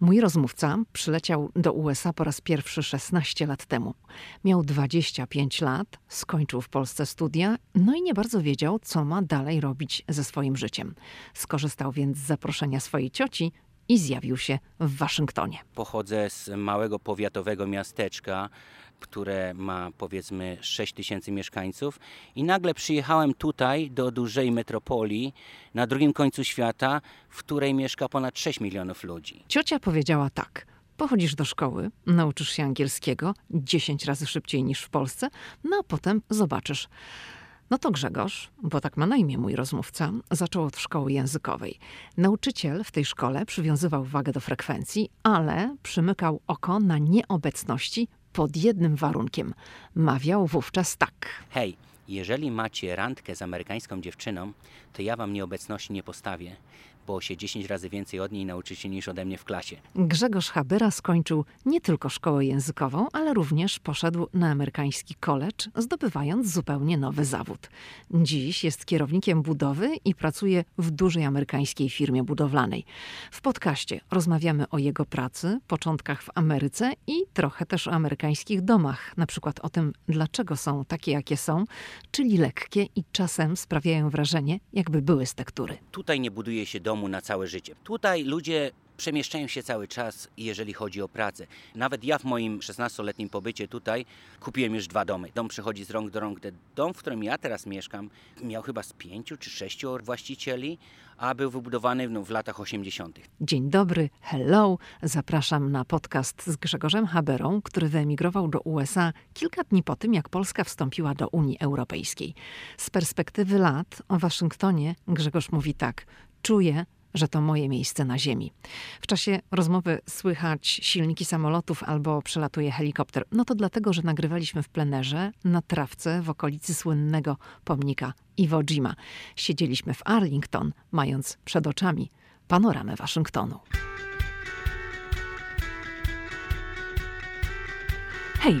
Mój rozmówca przyleciał do USA po raz pierwszy 16 lat temu. Miał 25 lat, skończył w Polsce studia, no i nie bardzo wiedział, co ma dalej robić ze swoim życiem. Skorzystał więc z zaproszenia swojej cioci i zjawił się w Waszyngtonie. Pochodzę z małego powiatowego miasteczka, które ma powiedzmy 6 tysięcy mieszkańców i nagle przyjechałem tutaj do dużej metropolii na drugim końcu świata, w której mieszka ponad 6 milionów ludzi. Ciocia powiedziała tak. Pochodzisz do szkoły, nauczysz się angielskiego 10 razy szybciej niż w Polsce, no a potem zobaczysz. No to Grzegorz, bo tak ma na imię mój rozmówca, zaczął od szkoły językowej. Nauczyciel w tej szkole przywiązywał wagę do frekwencji, ale przymykał oko na nieobecności pod jednym warunkiem. Mawiał wówczas tak. Hej, jeżeli macie randkę z amerykańską dziewczyną, to ja wam nieobecności nie postawię, bo się 10 razy więcej od niej nauczycie niż ode mnie w klasie. Grzegorz Habyra skończył nie tylko szkołę językową, ale również poszedł na amerykański college, zdobywając zupełnie nowy zawód. Dziś jest kierownikiem budowy i pracuje w dużej amerykańskiej firmie budowlanej. W podcaście rozmawiamy o jego pracy, początkach w Ameryce i trochę też o amerykańskich domach, na przykład o tym, dlaczego są takie, jakie są, czyli lekkie i czasem sprawiają wrażenie, jakby były z tektury. Tutaj nie buduje się domu na całe życie. Tutaj ludzie przemieszczają się cały czas, jeżeli chodzi o pracę. Nawet ja w moim 16-letnim pobycie tutaj kupiłem już dwa domy. Dom przechodzi z rąk do rąk. Ten dom, w którym ja teraz mieszkam, miał chyba z pięciu czy sześciu właścicieli, a był wybudowany no, w latach 80. Dzień dobry, hello. Zapraszam na podcast z Grzegorzem Haberą, który wyemigrował do USA kilka dni po tym, jak Polska wstąpiła do Unii Europejskiej. Z perspektywy lat o Waszyngtonie Grzegorz mówi tak: Czuję, że to moje miejsce na ziemi. W czasie rozmowy słychać silniki samolotów albo przelatuje helikopter. No to dlatego, że nagrywaliśmy w plenerze na trawce w okolicy słynnego pomnika Iwo Jima. Siedzieliśmy w Arlington, mając przed oczami panoramę Waszyngtonu. Hej,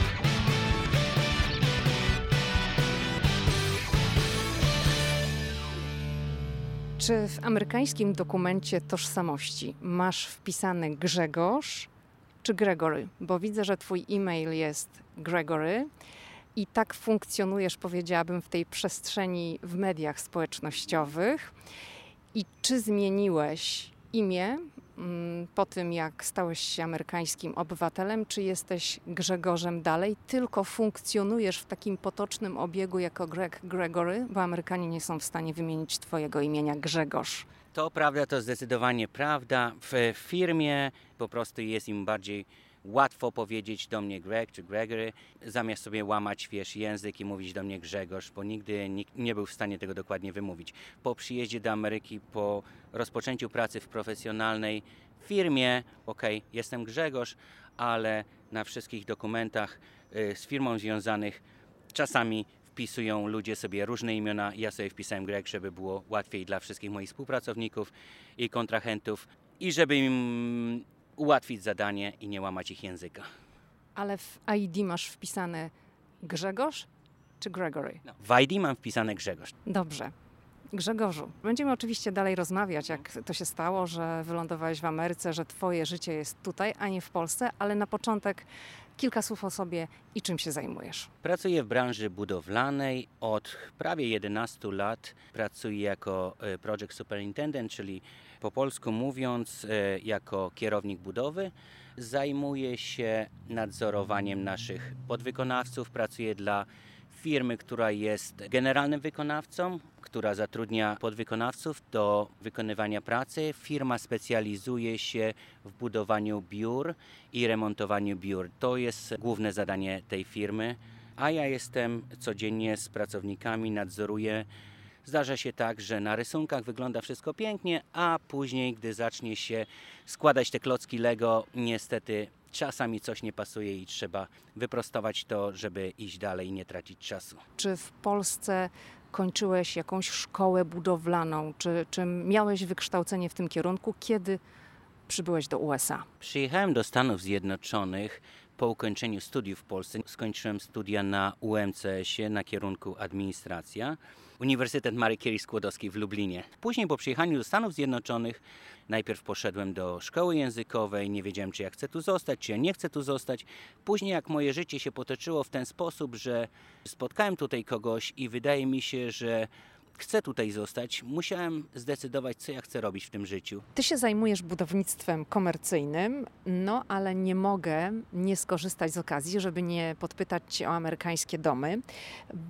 Czy w amerykańskim dokumencie tożsamości masz wpisane Grzegorz czy Gregory? Bo widzę, że twój e-mail jest Gregory i tak funkcjonujesz, powiedziałabym, w tej przestrzeni w mediach społecznościowych. I czy zmieniłeś imię po tym, jak stałeś się amerykańskim obywatelem, czy jesteś Grzegorzem dalej, tylko funkcjonujesz w takim potocznym obiegu jako Greg Gregory, bo Amerykanie nie są w stanie wymienić twojego imienia Grzegorz. To prawda, to zdecydowanie prawda. W firmie po prostu jest im bardziej łatwo powiedzieć do mnie Greg czy Gregory, zamiast sobie łamać wiesz, język i mówić do mnie Grzegorz, bo nigdy nikt nie był w stanie tego dokładnie wymówić. Po przyjeździe do Ameryki, po rozpoczęciu pracy w profesjonalnej firmie, ok, jestem Grzegorz, ale na wszystkich dokumentach y, z firmą związanych czasami wpisują ludzie sobie różne imiona. Ja sobie wpisałem Greg, żeby było łatwiej dla wszystkich moich współpracowników i kontrahentów i żeby im ułatwić zadanie i nie łamać ich języka. Ale w ID masz wpisane Grzegorz czy Gregory? No, w ID mam wpisane Grzegorz. Dobrze. Grzegorzu, będziemy oczywiście dalej rozmawiać, jak to się stało, że wylądowałeś w Ameryce, że twoje życie jest tutaj, a nie w Polsce, ale na początek kilka słów o sobie i czym się zajmujesz. Pracuję w branży budowlanej od prawie 11 lat. Pracuję jako e, project superintendent, czyli po polsku mówiąc, e, jako kierownik budowy. Zajmuję się nadzorowaniem naszych podwykonawców. Pracuję dla firmy, która jest generalnym wykonawcą, która zatrudnia podwykonawców do wykonywania pracy. Firma specjalizuje się w budowaniu biur i remontowaniu biur. To jest główne zadanie tej firmy. A ja jestem codziennie z pracownikami, nadzoruję zdarza się tak, że na rysunkach wygląda wszystko pięknie, a później, gdy zacznie się składać te klocki Lego, niestety czasami coś nie pasuje i trzeba wyprostować to, żeby iść dalej i nie tracić czasu. Czy w Polsce kończyłeś jakąś szkołę budowlaną? Czy, czy miałeś wykształcenie w tym kierunku? Kiedy przybyłeś do USA? Przyjechałem do Stanów Zjednoczonych po ukończeniu studiów w Polsce. Skończyłem studia na UMCS-ie na kierunku administracja. Uniwersytet Marii Curie Skłodowskiej w Lublinie. Później po przyjechaniu do Stanów Zjednoczonych najpierw poszedłem do szkoły językowej, nie wiedziałem czy ja chcę tu zostać, czy ja nie chcę tu zostać. Później jak moje życie się potoczyło w ten sposób, że spotkałem tutaj kogoś i wydaje mi się, że chcę tutaj zostać, musiałem zdecydować, co ja chcę robić w tym życiu. Ty się zajmujesz budownictwem komercyjnym, no ale nie mogę nie skorzystać z okazji, żeby nie podpytać Cię o amerykańskie domy,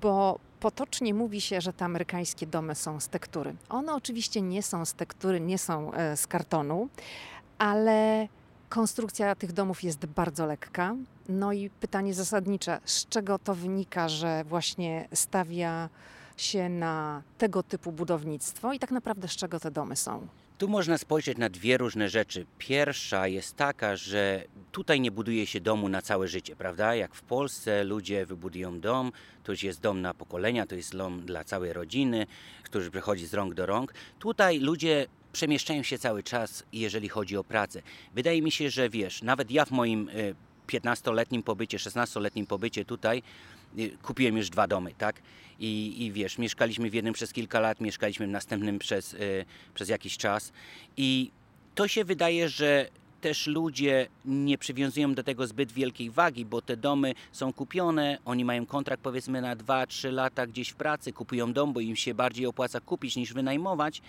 bo potocznie mówi się, że te amerykańskie domy są z tektury. One oczywiście nie są z tektury, nie są e, z kartonu, ale konstrukcja tych domów jest bardzo lekka. No i pytanie zasadnicze, z czego to wynika, że właśnie stawia się na tego typu budownictwo i tak naprawdę z czego te domy są? Tu można spojrzeć na dwie różne rzeczy. Pierwsza jest taka, że tutaj nie buduje się domu na całe życie, prawda? Jak w Polsce ludzie wybudują dom, to już jest dom na pokolenia, to jest dom dla całej rodziny, który przechodzi z rąk do rąk. Tutaj ludzie przemieszczają się cały czas, jeżeli chodzi o pracę. Wydaje mi się, że wiesz, nawet ja w moim 15-letnim pobycie, 16-letnim pobycie tutaj y, kupiłem już dwa domy, tak? I, I wiesz, mieszkaliśmy w jednym przez kilka lat, mieszkaliśmy w następnym przez, y, przez jakiś czas. I to się wydaje, że też ludzie nie przywiązują do tego zbyt wielkiej wagi, bo te domy są kupione, oni mają kontrakt powiedzmy na 2-3 lata gdzieś w pracy, kupują dom, bo im się bardziej opłaca kupić niż wynajmować.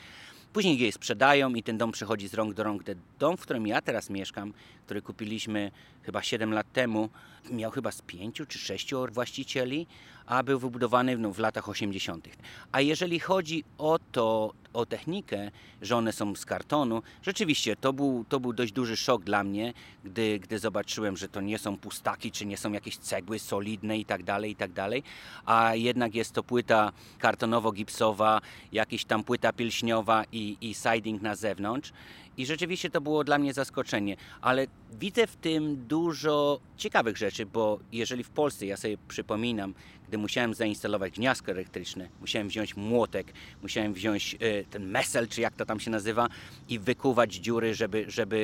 Później je sprzedają i ten dom przechodzi z rąk do rąk. Ten dom, w którym ja teraz mieszkam, który kupiliśmy chyba 7 lat temu, miał chyba z 5 czy 6 właścicieli, a był wybudowany w latach 80. A jeżeli chodzi o to, o technikę, że one są z kartonu, rzeczywiście to był, to był dość duży szok dla mnie, gdy, gdy zobaczyłem, że to nie są pustaki, czy nie są jakieś cegły solidne i tak dalej, i tak dalej, a jednak jest to płyta kartonowo-gipsowa, jakaś tam płyta pilśniowa i, i siding na zewnątrz. I rzeczywiście to było dla mnie zaskoczenie, ale widzę w tym dużo ciekawych rzeczy, bo jeżeli w Polsce, ja sobie przypominam, gdy musiałem zainstalować gniazdko elektryczne, musiałem wziąć młotek, musiałem wziąć y, ten mesel, czy jak to tam się nazywa, i wykuwać dziury, żeby, żeby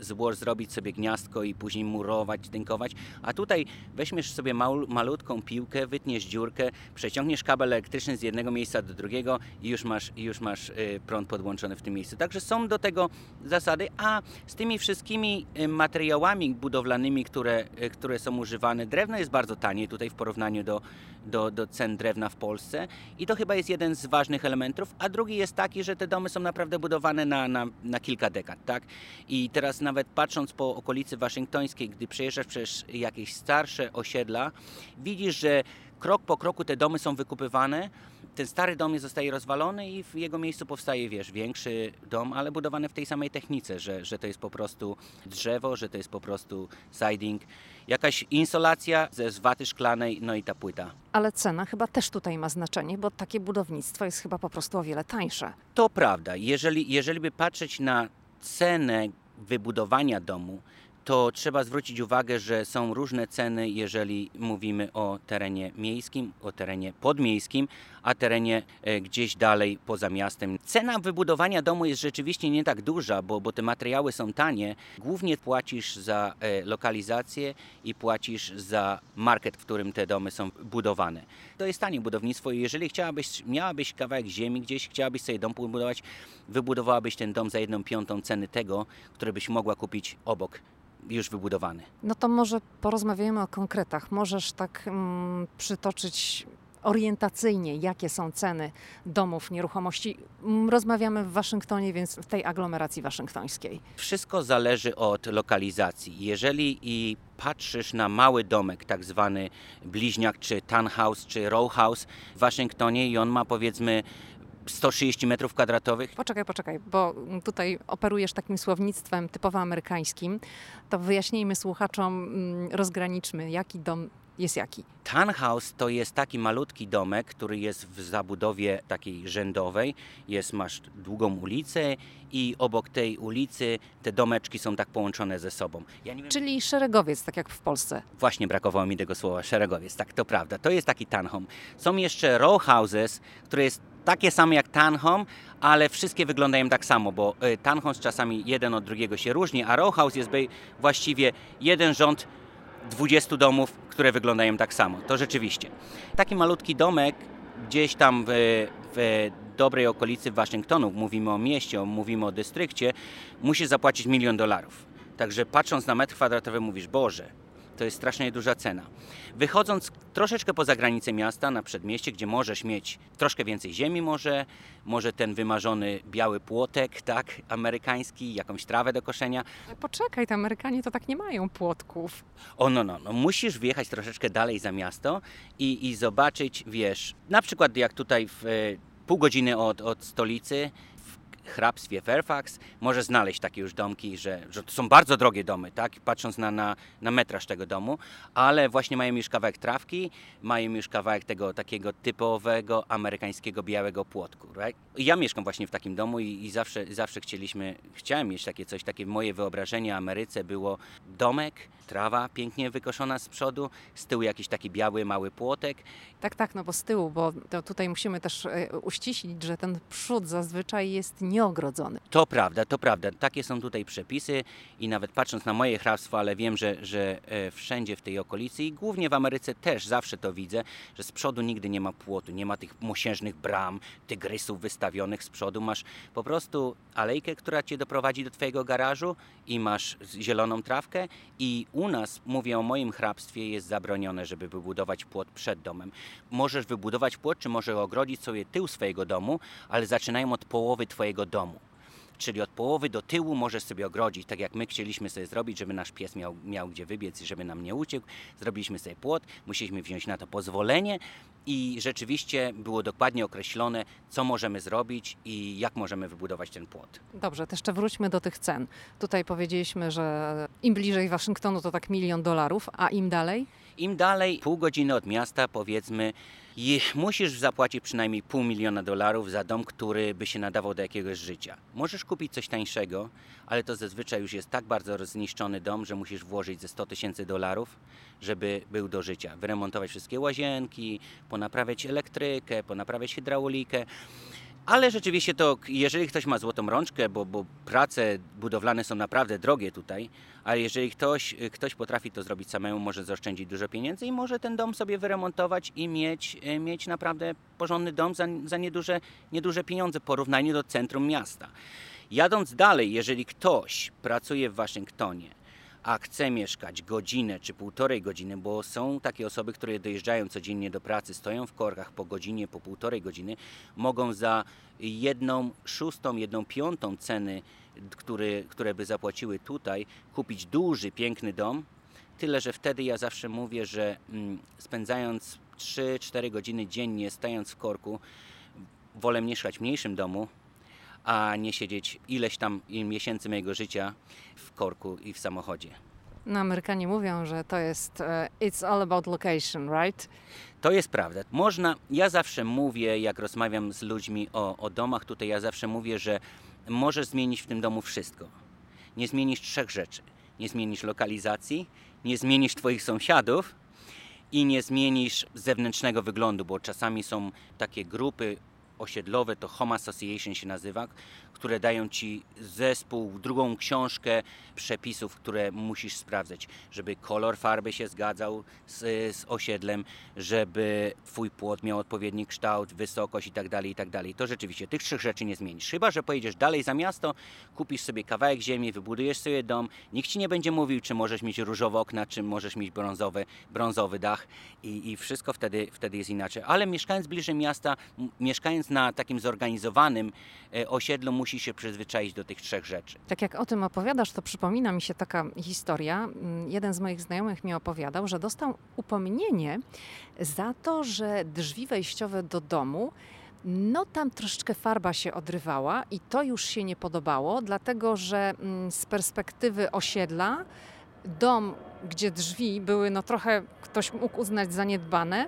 y, złor zrobić sobie gniazdko i później murować, dynkować. A tutaj weźmiesz sobie mal, malutką piłkę, wytniesz dziurkę, przeciągniesz kabel elektryczny z jednego miejsca do drugiego i już masz, już masz y, prąd podłączony w tym miejscu. Także są do tego zasady, a z tymi wszystkimi materiałami budowlanymi, które, które są używane, drewno jest bardzo tanie tutaj w porównaniu do, do, do cen drewna w Polsce i to chyba jest jeden z ważnych elementów, a drugi jest taki, że te domy są naprawdę budowane na, na, na kilka dekad, tak? I teraz nawet patrząc po okolicy waszyngtońskiej, gdy przejeżdżasz przez jakieś starsze osiedla, widzisz, że krok po kroku te domy są wykupywane, ten stary dom zostaje rozwalony i w jego miejscu powstaje, wiesz, większy dom, ale budowany w tej samej technice, że, że to jest po prostu drzewo, że to jest po prostu siding, jakaś insolacja ze waty szklanej, no i ta płyta. Ale cena chyba też tutaj ma znaczenie, bo takie budownictwo jest chyba po prostu o wiele tańsze. To prawda. Jeżeli, jeżeli by patrzeć na cenę wybudowania domu, to trzeba zwrócić uwagę, że są różne ceny, jeżeli mówimy o terenie miejskim, o terenie podmiejskim, a terenie e, gdzieś dalej poza miastem. Cena wybudowania domu jest rzeczywiście nie tak duża, bo, bo te materiały są tanie. Głównie płacisz za e, lokalizację i płacisz za market, w którym te domy są budowane. To jest tanie budownictwo jeżeli chciałabyś, miałabyś kawałek ziemi gdzieś, chciałabyś sobie dom budować, wybudowałabyś ten dom za jedną piątą ceny tego, który byś mogła kupić obok już wybudowany. No to może porozmawiamy o konkretach. Możesz tak mm, przytoczyć orientacyjnie, jakie są ceny domów, nieruchomości. Mm, rozmawiamy w Waszyngtonie, więc w tej aglomeracji waszyngtońskiej. Wszystko zależy od lokalizacji. Jeżeli i patrzysz na mały domek, tak zwany bliźniak, czy townhouse, czy row house w Waszyngtonie i on ma powiedzmy 130 metrów kwadratowych. Poczekaj, poczekaj, bo tutaj operujesz takim słownictwem typowo amerykańskim. To wyjaśnijmy słuchaczom, mm, rozgraniczmy, jaki dom jest jaki? Townhouse to jest taki malutki domek, który jest w zabudowie takiej rzędowej. Jest, masz długą ulicę i obok tej ulicy te domeczki są tak połączone ze sobą. Ja wiem, Czyli szeregowiec, tak jak w Polsce. Właśnie brakowało mi tego słowa, szeregowiec, tak, to prawda. To jest taki townhome. Są jeszcze row houses, które jest takie same jak townhome, ale wszystkie wyglądają tak samo, bo y, townhouse czasami jeden od drugiego się różni, a row house jest właściwie jeden rząd 20 domów, które wyglądają tak samo. To rzeczywiście. Taki malutki domek gdzieś tam w, w dobrej okolicy Waszyngtonu, mówimy o mieście, mówimy o dystrykcie, musisz zapłacić milion dolarów. Także patrząc na metr kwadratowy mówisz, Boże, to jest strasznie duża cena. Wychodząc troszeczkę poza granicę miasta, na przedmieście, gdzie możesz mieć troszkę więcej ziemi może, może ten wymarzony biały płotek, tak, amerykański, jakąś trawę do koszenia, Ale Poczekaj, te Amerykanie to tak nie mają płotków. o no, no, no, musisz wjechać troszeczkę dalej za miasto i, i zobaczyć, wiesz, na przykład jak tutaj w e, pół godziny od, od stolicy hrabstwie Fairfax możesz znaleźć takie już domki, że, że to są bardzo drogie domy, tak, patrząc na, na, na metraż tego domu, ale właśnie mają już kawałek trawki, mają już kawałek tego takiego typowego amerykańskiego białego płotku, right? Ja mieszkam właśnie w takim domu i, i zawsze, zawsze chcieliśmy, chciałem mieć takie coś, takie moje wyobrażenie o Ameryce było domek, trawa pięknie wykoszona z przodu, z tyłu jakiś taki biały, mały płotek. Tak, tak, no bo z tyłu, bo to tutaj musimy też e, uściślić, że ten przód zazwyczaj jest nieogrodzony. To prawda, to prawda. Takie są tutaj przepisy i nawet patrząc na moje hrabstwo, ale wiem, że, że e, wszędzie w tej okolicy i głównie w Ameryce też zawsze to widzę, że z przodu nigdy nie ma płotu, nie ma tych mosiężnych bram, tygrysów wystawionych z przodu. Masz po prostu alejkę, która cię doprowadzi do twojego garażu i masz zieloną trawkę i u nas, mówię o moim hrabstwie, jest zabronione, żeby wybudować płot przed domem. Możesz wybudować płot, czy możesz ogrodzić sobie tył swojego domu, ale zaczynają od połowy twojego domu. Czyli od połowy do tyłu możesz sobie ogrodzić, tak jak my chcieliśmy sobie zrobić, żeby nasz pies miał, miał gdzie wybiec i żeby nam nie uciekł. Zrobiliśmy sobie płot, musieliśmy wziąć na to pozwolenie i rzeczywiście było dokładnie określone, co możemy zrobić i jak możemy wybudować ten płot. Dobrze, to jeszcze wróćmy do tych cen. Tutaj powiedzieliśmy, że im bliżej Waszyngtonu to tak milion dolarów, a im dalej? Im dalej, pół godziny od miasta, powiedzmy, i musisz zapłacić przynajmniej pół miliona dolarów za dom, który by się nadawał do jakiegoś życia. Możesz kupić coś tańszego, ale to zazwyczaj już jest tak bardzo zniszczony dom, że musisz włożyć ze 100 tysięcy dolarów, żeby był do życia. Wyremontować wszystkie łazienki, ponaprawiać elektrykę, ponaprawiać hydraulikę. Ale rzeczywiście to, jeżeli ktoś ma złotą rączkę, bo, bo prace budowlane są naprawdę drogie tutaj, ale jeżeli ktoś, ktoś potrafi to zrobić samemu, może zaoszczędzić dużo pieniędzy i może ten dom sobie wyremontować i mieć, e, mieć naprawdę porządny dom za, za nieduże, nieduże pieniądze w porównaniu do centrum miasta. Jadąc dalej, jeżeli ktoś pracuje w Waszyngtonie, a chce mieszkać godzinę czy półtorej godziny, bo są takie osoby, które dojeżdżają codziennie do pracy, stoją w korkach po godzinie, po półtorej godziny, mogą za jedną szóstą, jedną piątą ceny, który, które by zapłaciły tutaj, kupić duży, piękny dom. Tyle, że wtedy ja zawsze mówię, że mm, spędzając 3-4 godziny dziennie, stając w korku, wolę mieszkać w mniejszym domu, a nie siedzieć ileś tam miesięcy mojego życia w korku i w samochodzie. No, Amerykanie mówią, że to jest e, it's all about location, right? To jest prawda. Można, ja zawsze mówię, jak rozmawiam z ludźmi o, o domach tutaj, ja zawsze mówię, że możesz zmienić w tym domu wszystko. Nie zmienisz trzech rzeczy. Nie zmienisz lokalizacji, nie zmienisz Twoich sąsiadów i nie zmienisz zewnętrznego wyglądu, bo czasami są takie grupy osiedlowe, to Home Association się nazywa, które dają Ci zespół, drugą książkę przepisów, które musisz sprawdzać, żeby kolor farby się zgadzał z, z osiedlem, żeby Twój płot miał odpowiedni kształt, wysokość i tak dalej, i tak. To rzeczywiście tych trzech rzeczy nie zmienisz. Chyba, że pojedziesz dalej za miasto, kupisz sobie kawałek ziemi, wybudujesz sobie dom, nikt Ci nie będzie mówił, czy możesz mieć różowe okna, czy możesz mieć brązowy, brązowy dach i, i wszystko wtedy, wtedy jest inaczej. Ale mieszkając bliżej miasta, m- na takim zorganizowanym e, osiedlu, musi się przyzwyczaić do tych trzech rzeczy. Tak jak o tym opowiadasz, to przypomina mi się taka historia. Mm, Jeden z moich znajomych mi opowiadał, że dostał upomnienie za to, że drzwi wejściowe do domu, no tam troszeczkę farba się odrywała i to już się nie podobało, dlatego że mm, z perspektywy osiedla dom, gdzie drzwi były no trochę, ktoś mógł uznać zaniedbane,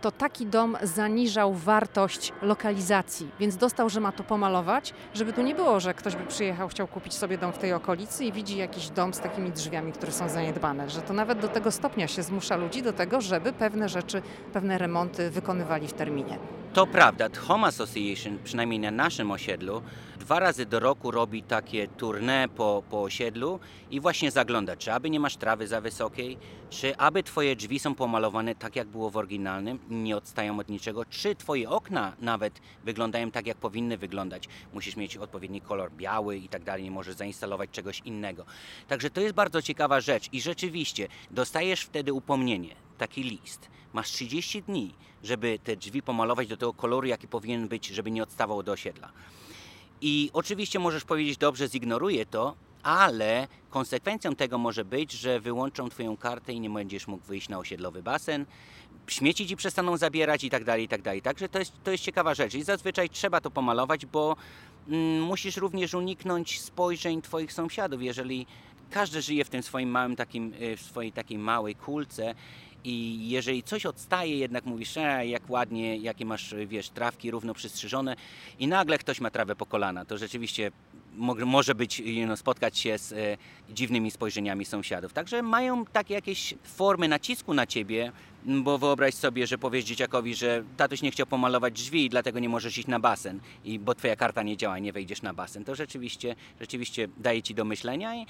to taki dom zaniżał wartość lokalizacji, więc dostał, że ma to pomalować, żeby tu nie było, że ktoś by przyjechał, chciał kupić sobie dom w tej okolicy i widzi jakiś dom z takimi drzwiami, które są zaniedbane, że to nawet do tego stopnia się zmusza ludzi do tego, żeby pewne rzeczy, pewne remonty wykonywali w terminie. To prawda, Home Association, przynajmniej na naszym osiedlu, dwa razy do roku robi takie tournée po, po osiedlu i właśnie zagląda, czy aby nie masz trawy za wysokiej, czy aby twoje drzwi są pomalowane tak, jak było w oryginalnym, nie odstają od niczego, czy twoje okna nawet wyglądają tak, jak powinny wyglądać. Musisz mieć odpowiedni kolor biały i tak dalej, nie możesz zainstalować czegoś innego. Także to jest bardzo ciekawa rzecz i rzeczywiście dostajesz wtedy upomnienie, taki list. Masz 30 dni, żeby te drzwi pomalować do tego koloru, jaki powinien być, żeby nie odstawał od osiedla. I oczywiście możesz powiedzieć, dobrze, zignoruję to, ale konsekwencją tego może być, że wyłączą Twoją kartę i nie będziesz mógł wyjść na osiedlowy basen, śmieci Ci przestaną zabierać i tak dalej, i tak dalej. Także to jest, to jest ciekawa rzecz. I zazwyczaj trzeba to pomalować, bo mm, musisz również uniknąć spojrzeń Twoich sąsiadów, jeżeli każdy żyje w tym swoim małym takim, y, w swojej takiej małej kulce i jeżeli coś odstaje, jednak mówisz, e, jak ładnie, jakie masz, wiesz, trawki równo przystrzyżone i nagle ktoś ma trawę po kolana, to rzeczywiście może być, spotkać się z e, dziwnymi spojrzeniami sąsiadów. Także mają takie jakieś formy nacisku na ciebie, bo wyobraź sobie, że powiesz dzieciakowi, że tatuś nie chciał pomalować drzwi i dlatego nie możesz iść na basen, i bo twoja karta nie działa, nie wejdziesz na basen. To rzeczywiście, rzeczywiście daje ci do myślenia i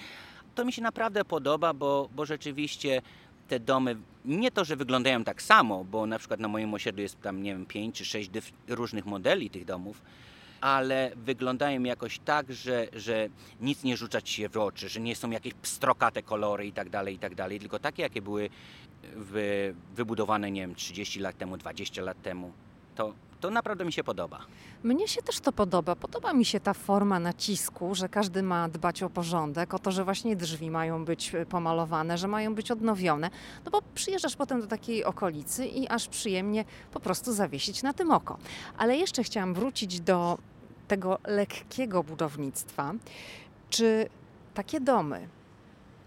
to mi się naprawdę podoba, bo, bo rzeczywiście te domy nie to, że wyglądają tak samo, bo na przykład na moim osiedlu jest tam, nie wiem, pięć czy sześć różnych modeli tych domów, ale wyglądają jakoś tak, że, że nic nie rzuca ci się w oczy, że nie są jakieś pstrokate kolory i tak dalej, i tak dalej, tylko takie, jakie były wy, wybudowane, nie wiem, 30 lat temu, 20 lat temu. To, to naprawdę mi się podoba. Mnie się też to podoba. Podoba mi się ta forma nacisku, że każdy ma dbać o porządek, o to, że właśnie drzwi mają być e, pomalowane, że mają być odnowione. No bo przyjeżdżasz potem do takiej okolicy i aż przyjemnie po prostu zawiesić na tym oko. Ale jeszcze chciałam wrócić do tego lekkiego budownictwa. Czy takie domy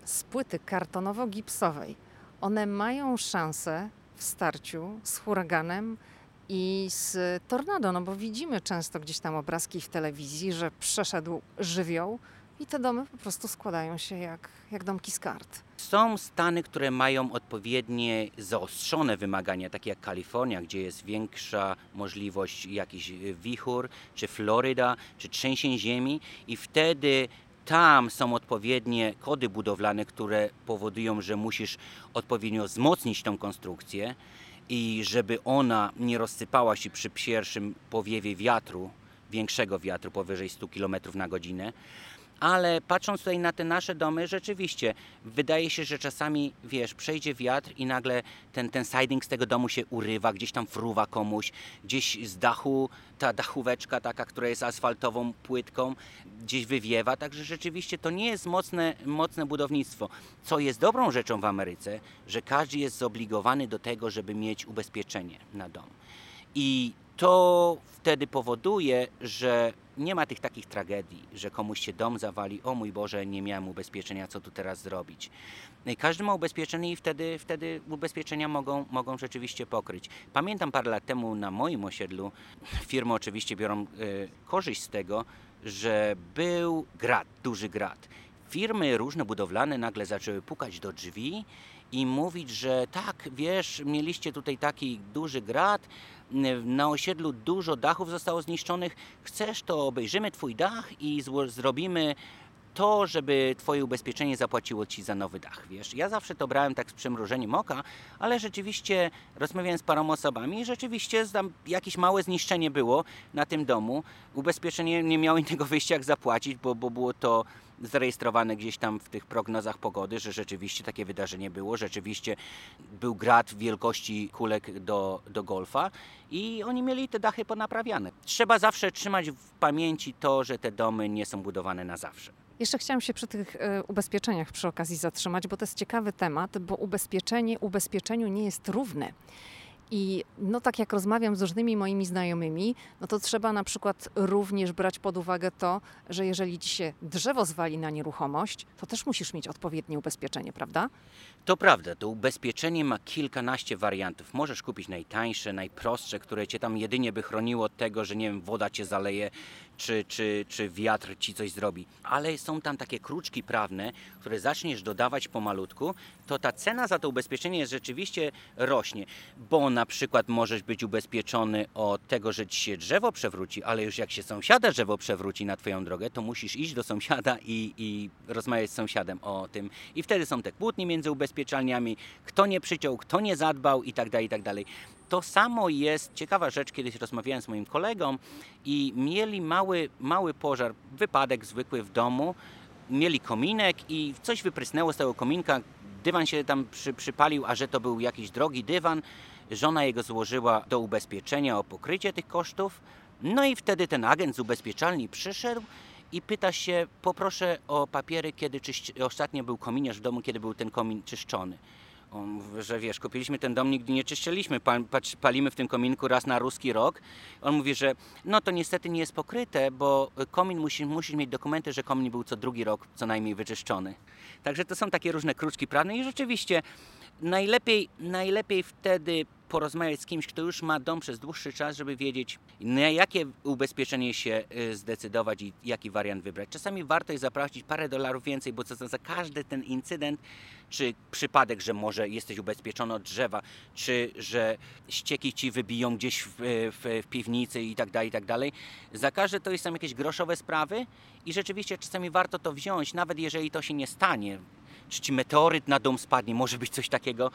z płyty kartonowo-gipsowej, one mają szansę w starciu z huraganem i z tornado, no bo widzimy często gdzieś tam obrazki w telewizji, że przeszedł żywioł i te domy po prostu składają się jak, jak domki z kart. Są stany, które mają odpowiednie zaostrzone wymagania, takie jak Kalifornia, gdzie jest większa możliwość jakichś wichur, czy Floryda, czy trzęsień ziemi i wtedy tam są odpowiednie kody budowlane, które powodują, że musisz odpowiednio wzmocnić tą konstrukcję i żeby ona nie rozsypała się przy pierwszym powiewie wiatru, większego wiatru powyżej 100 km na godzinę. Ale patrząc tutaj na te nasze domy, rzeczywiście wydaje się, że czasami, wiesz, przejdzie wiatr i nagle ten, ten siding z tego domu się urywa, gdzieś tam fruwa komuś, gdzieś z dachu ta dachóweczka taka, która jest asfaltową płytką, gdzieś wywiewa. Także rzeczywiście to nie jest mocne, mocne budownictwo. Co jest dobrą rzeczą w Ameryce, że każdy jest zobligowany do tego, żeby mieć ubezpieczenie na dom. I to wtedy powoduje, że nie ma tych takich tragedii, że komuś się dom zawali, o mój Boże, nie miałem ubezpieczenia, co tu teraz zrobić. Każdy ma ubezpieczenie i wtedy, wtedy ubezpieczenia mogą, mogą rzeczywiście pokryć. Pamiętam parę lat temu na moim osiedlu, firmy oczywiście biorą y, korzyść z tego, że był grad, duży grad. Firmy różne budowlane nagle zaczęły pukać do drzwi i mówić, że tak, wiesz, mieliście tutaj taki duży grad, na osiedlu dużo dachów zostało zniszczonych, chcesz to obejrzymy twój dach i zrobimy to, żeby twoje ubezpieczenie zapłaciło ci za nowy dach, wiesz. Ja zawsze to brałem tak z przymrużeniem oka, ale rzeczywiście rozmawiałem z paroma osobami i rzeczywiście jakieś małe zniszczenie było na tym domu. Ubezpieczenie nie miało innego wyjścia jak zapłacić, bo, bo było to zarejestrowane gdzieś tam w tych prognozach pogody, że rzeczywiście takie wydarzenie było, rzeczywiście był grad wielkości kulek do, do golfa i oni mieli te dachy ponaprawiane. Trzeba zawsze trzymać w pamięci to, że te domy nie są budowane na zawsze. Jeszcze chciałam się przy tych e, ubezpieczeniach przy okazji zatrzymać, bo to jest ciekawy temat, bo ubezpieczenie ubezpieczeniu nie jest równe. I no tak jak rozmawiam z różnymi moimi znajomymi, no to trzeba na przykład również brać pod uwagę to, że jeżeli ci się drzewo zwali na nieruchomość, to też musisz mieć odpowiednie ubezpieczenie, prawda? To prawda, to ubezpieczenie ma kilkanaście wariantów. Możesz kupić najtańsze, najprostsze, które cię tam jedynie by chroniło od tego, że nie wiem, woda cię zaleje, czy, czy, czy wiatr ci coś zrobi. Ale są tam takie kruczki prawne, które zaczniesz dodawać pomalutku, to ta cena za to ubezpieczenie rzeczywiście rośnie, bo na przykład możesz być ubezpieczony od tego, że ci się drzewo przewróci, ale już jak się sąsiada drzewo przewróci na twoją drogę, to musisz iść do sąsiada i, i rozmawiać z sąsiadem o tym. I wtedy są te kłótnie między ubezpieczalniami, kto nie przyciął, kto nie zadbał i tak dalej, i tak dalej. To samo jest ciekawa rzecz, kiedyś rozmawiałem z moim kolegą i mieli mały, mały pożar, wypadek zwykły w domu, mieli kominek i coś wyprysnęło z tego kominka, dywan się tam przy, przypalił, a że to był jakiś drogi dywan, żona jego złożyła do ubezpieczenia o pokrycie tych kosztów, no i wtedy ten agent z ubezpieczalni przyszedł i pyta się, poproszę o papiery, kiedy czyś, ostatnio był kominiarz w domu, kiedy był ten komin czyszczony. On mówi, że wiesz, kupiliśmy ten dom, nigdy nie patrz- palimy w tym kominku raz na ruski rok. On mówi, że no to niestety nie jest pokryte, bo komin musi, musisz mieć dokumenty, że komin był co drugi rok co najmniej wyczyszczony. Także to są takie różne kruczki prawne i rzeczywiście najlepiej, najlepiej wtedy porozmawiać z kimś, kto już ma dom przez dłuższy czas, żeby wiedzieć, na jakie ubezpieczenie się y, zdecydować i jaki wariant wybrać. Czasami warto jest zapłacić parę dolarów więcej, bo za, za każdy ten incydent, czy przypadek, że może jesteś ubezpieczony od drzewa, czy że ścieki ci wybiją gdzieś w, w, w piwnicy i tak dalej, i tak dalej. Za każde to są jakieś groszowe sprawy i rzeczywiście czasami warto to wziąć, nawet jeżeli to się nie stanie. Czy ci meteoryt na dom spadnie, może być coś takiego.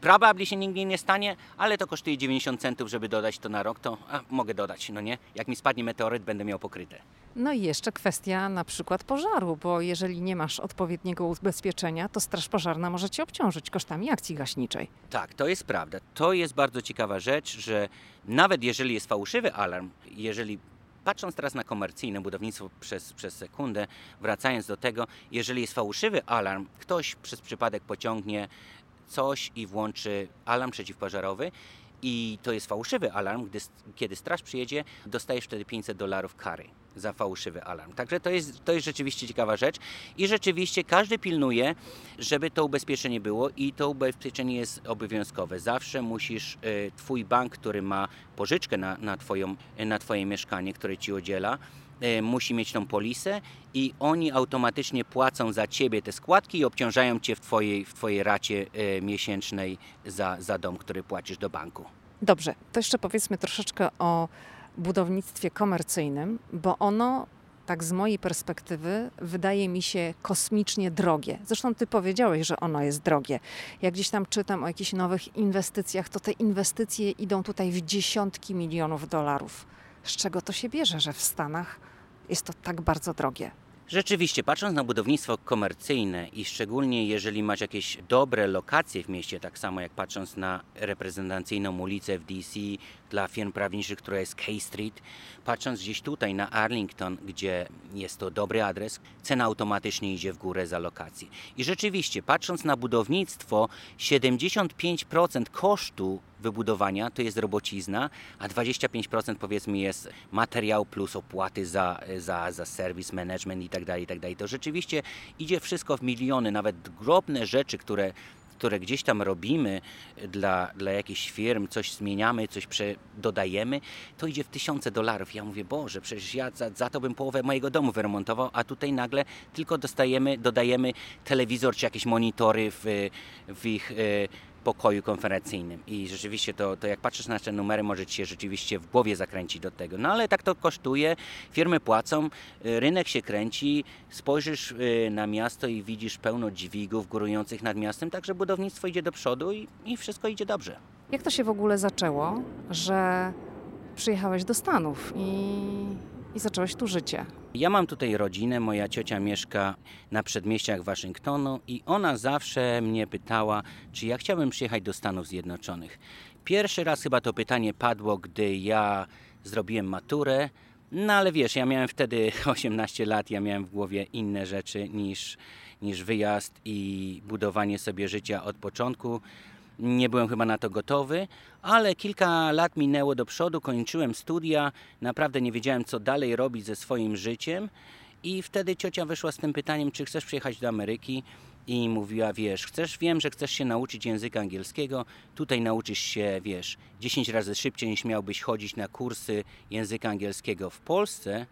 Probably się nigdy nie stanie, ale to kosztuje 90 centów, żeby dodać to na rok, to a, mogę dodać, no nie? Jak mi spadnie meteoryt, będę miał pokryte. No i jeszcze kwestia na przykład pożaru, bo jeżeli nie masz odpowiedniego ubezpieczenia, to Straż Pożarna może cię obciążyć kosztami akcji gaśniczej. Tak, to jest prawda. To jest bardzo ciekawa rzecz, że nawet jeżeli jest fałszywy alarm, jeżeli patrząc teraz na komercyjne budownictwo przez, przez sekundę, wracając do tego, jeżeli jest fałszywy alarm, ktoś przez przypadek pociągnie coś i włączy alarm przeciwpożarowy i to jest fałszywy alarm, gdy, kiedy straż przyjedzie, dostajesz wtedy 500 dolarów kary za fałszywy alarm. Także to jest, to jest rzeczywiście ciekawa rzecz i rzeczywiście każdy pilnuje, żeby to ubezpieczenie było i to ubezpieczenie jest obowiązkowe. Zawsze musisz, y, twój bank, który ma pożyczkę na, na, twoją, na twoje mieszkanie, które ci udziela, y, musi mieć tą polisę i oni automatycznie płacą za ciebie te składki i obciążają cię w twojej, w twojej racie miesięcznej za, za dom, który płacisz do banku. Dobrze, to jeszcze powiedzmy troszeczkę o budownictwie komercyjnym, bo ono, tak z mojej perspektywy, wydaje mi się kosmicznie drogie. Zresztą ty powiedziałeś, że ono jest drogie. Jak gdzieś tam czytam o jakichś nowych inwestycjach, to te inwestycje idą tutaj w dziesiątki milionów dolarów. Z czego to się bierze, że w Stanach jest to tak bardzo drogie? Rzeczywiście, patrząc na budownictwo komercyjne i szczególnie jeżeli masz jakieś dobre lokacje w mieście, tak samo jak patrząc na reprezentacyjną ulicę w DC dla firm prawniczych, która jest K Street, patrząc gdzieś tutaj na Arlington, gdzie jest to dobry adres, cena automatycznie idzie w górę za lokację. I rzeczywiście, patrząc na budownictwo, 75% kosztu wybudowania to jest robocizna, a 25% powiedzmy jest materiał plus opłaty za, za, za serwis, management i tak dalej, i tak. To rzeczywiście idzie wszystko w miliony, nawet drobne rzeczy, które które gdzieś tam robimy dla, dla jakichś firm, coś zmieniamy, coś dodajemy, to idzie w tysiące dolarów. Ja mówię, Boże, przecież ja za, za to bym połowę mojego domu wyremontował, a tutaj nagle tylko dostajemy, dodajemy telewizor czy jakieś monitory w, w ich pokoju konferencyjnym. I rzeczywiście to, to jak patrzysz na te numery, może ci się rzeczywiście w głowie zakręcić do tego. No ale tak to kosztuje, firmy płacą, rynek się kręci, spojrzysz na miasto i widzisz pełno dźwigów górujących nad miastem, także budownictwo idzie do przodu i, i wszystko idzie dobrze. Jak to się w ogóle zaczęło, że przyjechałeś do Stanów i, i zacząłeś tu życie? Ja mam tutaj rodzinę, moja ciocia mieszka na przedmieściach Waszyngtonu i ona zawsze mnie pytała, czy ja chciałbym przyjechać do Stanów Zjednoczonych. Pierwszy raz chyba to pytanie padło, gdy ja zrobiłem maturę, no ale wiesz, ja miałem wtedy 18 lat, ja miałem w głowie inne rzeczy niż, niż wyjazd i budowanie sobie życia od początku. Nie byłem chyba na to gotowy, ale kilka lat minęło do przodu, kończyłem studia, naprawdę nie wiedziałem, co dalej robić ze swoim życiem. I wtedy ciocia wyszła z tym pytaniem, czy chcesz przyjechać do Ameryki i mówiła, wiesz, chcesz, wiem, że chcesz się nauczyć języka angielskiego, tutaj nauczysz się, wiesz, 10 razy szybciej niż miałbyś chodzić na kursy języka angielskiego w Polsce.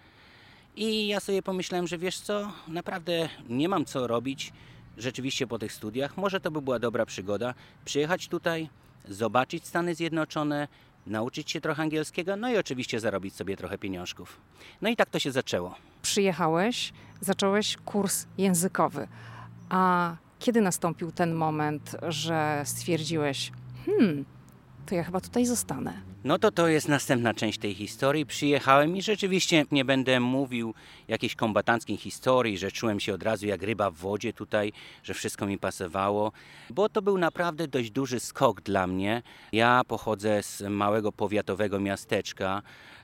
I ja sobie pomyślałem, że wiesz co, naprawdę nie mam co robić rzeczywiście po tych studiach. Może to by była dobra przygoda przyjechać tutaj, zobaczyć Stany Zjednoczone, nauczyć się trochę angielskiego, no i oczywiście zarobić sobie trochę pieniążków. No i tak to się zaczęło. Przyjechałeś, zacząłeś kurs językowy. A kiedy nastąpił ten moment, że stwierdziłeś, hmm, to ja chyba tutaj zostanę? No to to jest następna część tej historii. Przyjechałem i rzeczywiście nie będę mówił jakiejś kombatanckiej historii, że czułem się od razu jak ryba w wodzie tutaj, że wszystko mi pasowało, bo to był naprawdę dość duży skok dla mnie. Ja pochodzę z małego powiatowego miasteczka,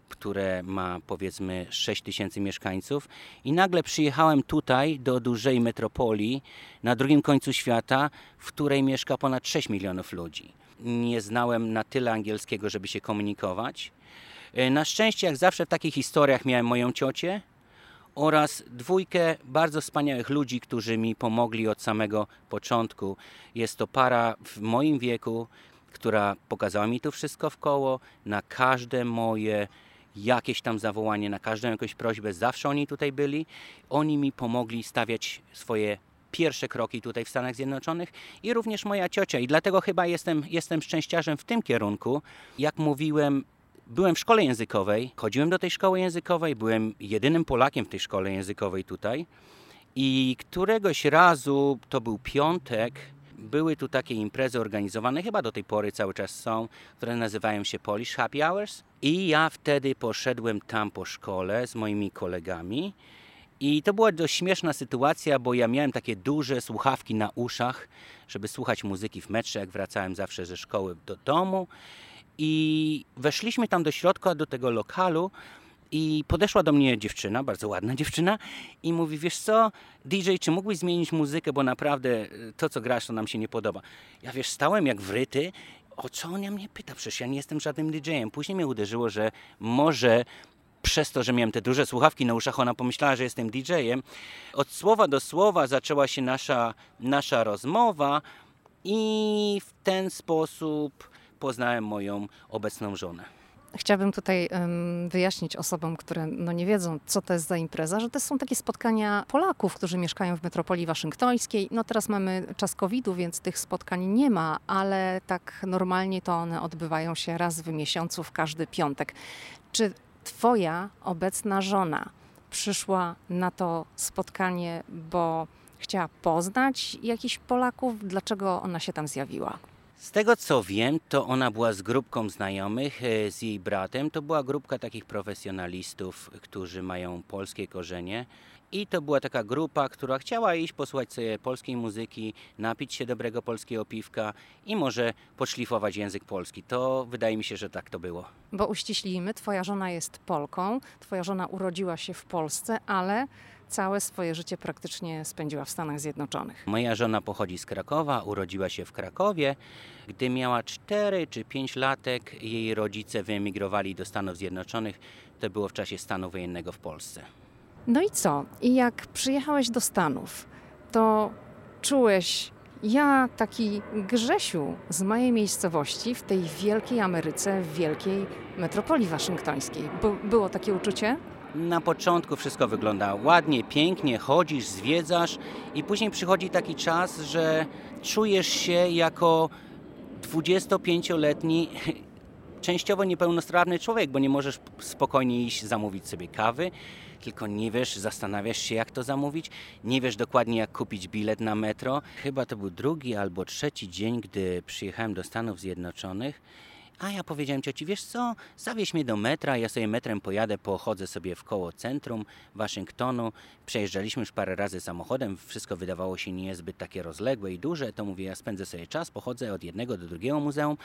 które ma powiedzmy 6 tysięcy mieszkańców i nagle przyjechałem tutaj do dużej metropolii na drugim końcu świata, w której mieszka ponad 6 milionów ludzi. Nie znałem na tyle angielskiego, żeby się komunikować. E, na szczęście, jak zawsze w takich historiach, miałem moją ciocię oraz dwójkę bardzo wspaniałych ludzi, którzy mi pomogli od samego początku. Jest to para w moim wieku, która pokazała mi to wszystko w koło, na każde moje jakieś tam zawołanie, na każdą jakąś prośbę, zawsze oni tutaj byli. Oni mi pomogli stawiać swoje pierwsze kroki tutaj w Stanach Zjednoczonych i również moja ciocia. I dlatego chyba jestem, jestem szczęściarzem w tym kierunku. Jak mówiłem, byłem w szkole językowej, chodziłem do tej szkoły językowej, byłem jedynym Polakiem w tej szkole językowej tutaj. I któregoś razu, to był piątek, były tu takie imprezy organizowane, chyba do tej pory cały czas są, które nazywają się Polish Happy Hours. I ja wtedy poszedłem tam po szkole z moimi kolegami. I to była dość śmieszna sytuacja, bo ja miałem takie duże słuchawki na uszach, żeby słuchać muzyki w metrze, jak wracałem zawsze ze szkoły do domu. I weszliśmy tam do środka, do tego lokalu. I podeszła do mnie dziewczyna, bardzo ładna dziewczyna, i mówi: Wiesz co, DJ, czy mógłbyś zmienić muzykę, bo naprawdę e, to, co grasz, to nam się nie podoba. Ja wiesz, stałem jak wryty. O co ona mnie pyta? Przecież ja nie jestem żadnym DJ-em. Później mnie uderzyło, że może przez to, że miałem te duże słuchawki na uszach, ona pomyślała, że jestem DJ-em. Od słowa do słowa zaczęła się nasza, nasza rozmowa, i w ten sposób poznałem moją obecną żonę. Chciałabym tutaj um, wyjaśnić osobom, które no, nie wiedzą, co to jest za impreza, że to są takie spotkania Polaków, którzy mieszkają w metropolii waszyngtońskiej. No teraz mamy czas COVID-u, więc tych spotkań nie ma, ale tak normalnie to one odbywają się raz w miesiącu, w każdy piątek. Czy twoja obecna żona przyszła na to spotkanie, bo chciała poznać jakichś Polaków? Dlaczego ona się tam zjawiła? Z tego co wiem, to ona była z grupką znajomych, e, z jej bratem. To była grupka takich profesjonalistów, którzy mają polskie korzenie. I to była taka grupa, która chciała iść posłuchać sobie polskiej muzyki, napić się dobrego polskiego piwka i może podszlifować język polski. To wydaje mi się, że tak to było. Bo uściślimy, twoja żona jest Polką, twoja żona urodziła się w Polsce, ale całe swoje życie praktycznie spędziła w Stanach Zjednoczonych. Moja żona pochodzi z Krakowa, urodziła się w Krakowie. Gdy miała 4 czy 5 latek, jej rodzice wyemigrowali do Stanów Zjednoczonych. To było w czasie stanu wojennego w Polsce. No i co? I jak przyjechałeś do Stanów, to czułeś, ja taki Grzesiu z mojej miejscowości w tej wielkiej Ameryce, w wielkiej metropolii waszyngtońskiej. było takie uczucie? na początku wszystko wygląda ładnie, pięknie, chodzisz, zwiedzasz i później przychodzi taki czas, że czujesz się jako 25-letni częściowo niepełnosprawny człowiek, bo nie możesz spokojnie iść zamówić sobie kawy, tylko nie wiesz, zastanawiasz się jak to zamówić, nie wiesz dokładnie jak kupić bilet na metro. Chyba to był drugi albo trzeci dzień, gdy przyjechałem do Stanów Zjednoczonych A ja powiedziałem cioci, wiesz co, zawieź mnie do metra, ja sobie metrem pojadę, pochodzę sobie w koło centrum Waszyngtonu. Przejeżdżaliśmy już parę razy samochodem, wszystko wydawało się niezbyt takie rozległe i duże. To mówię, ja spędzę sobie czas, pochodzę od jednego do drugiego muzeum.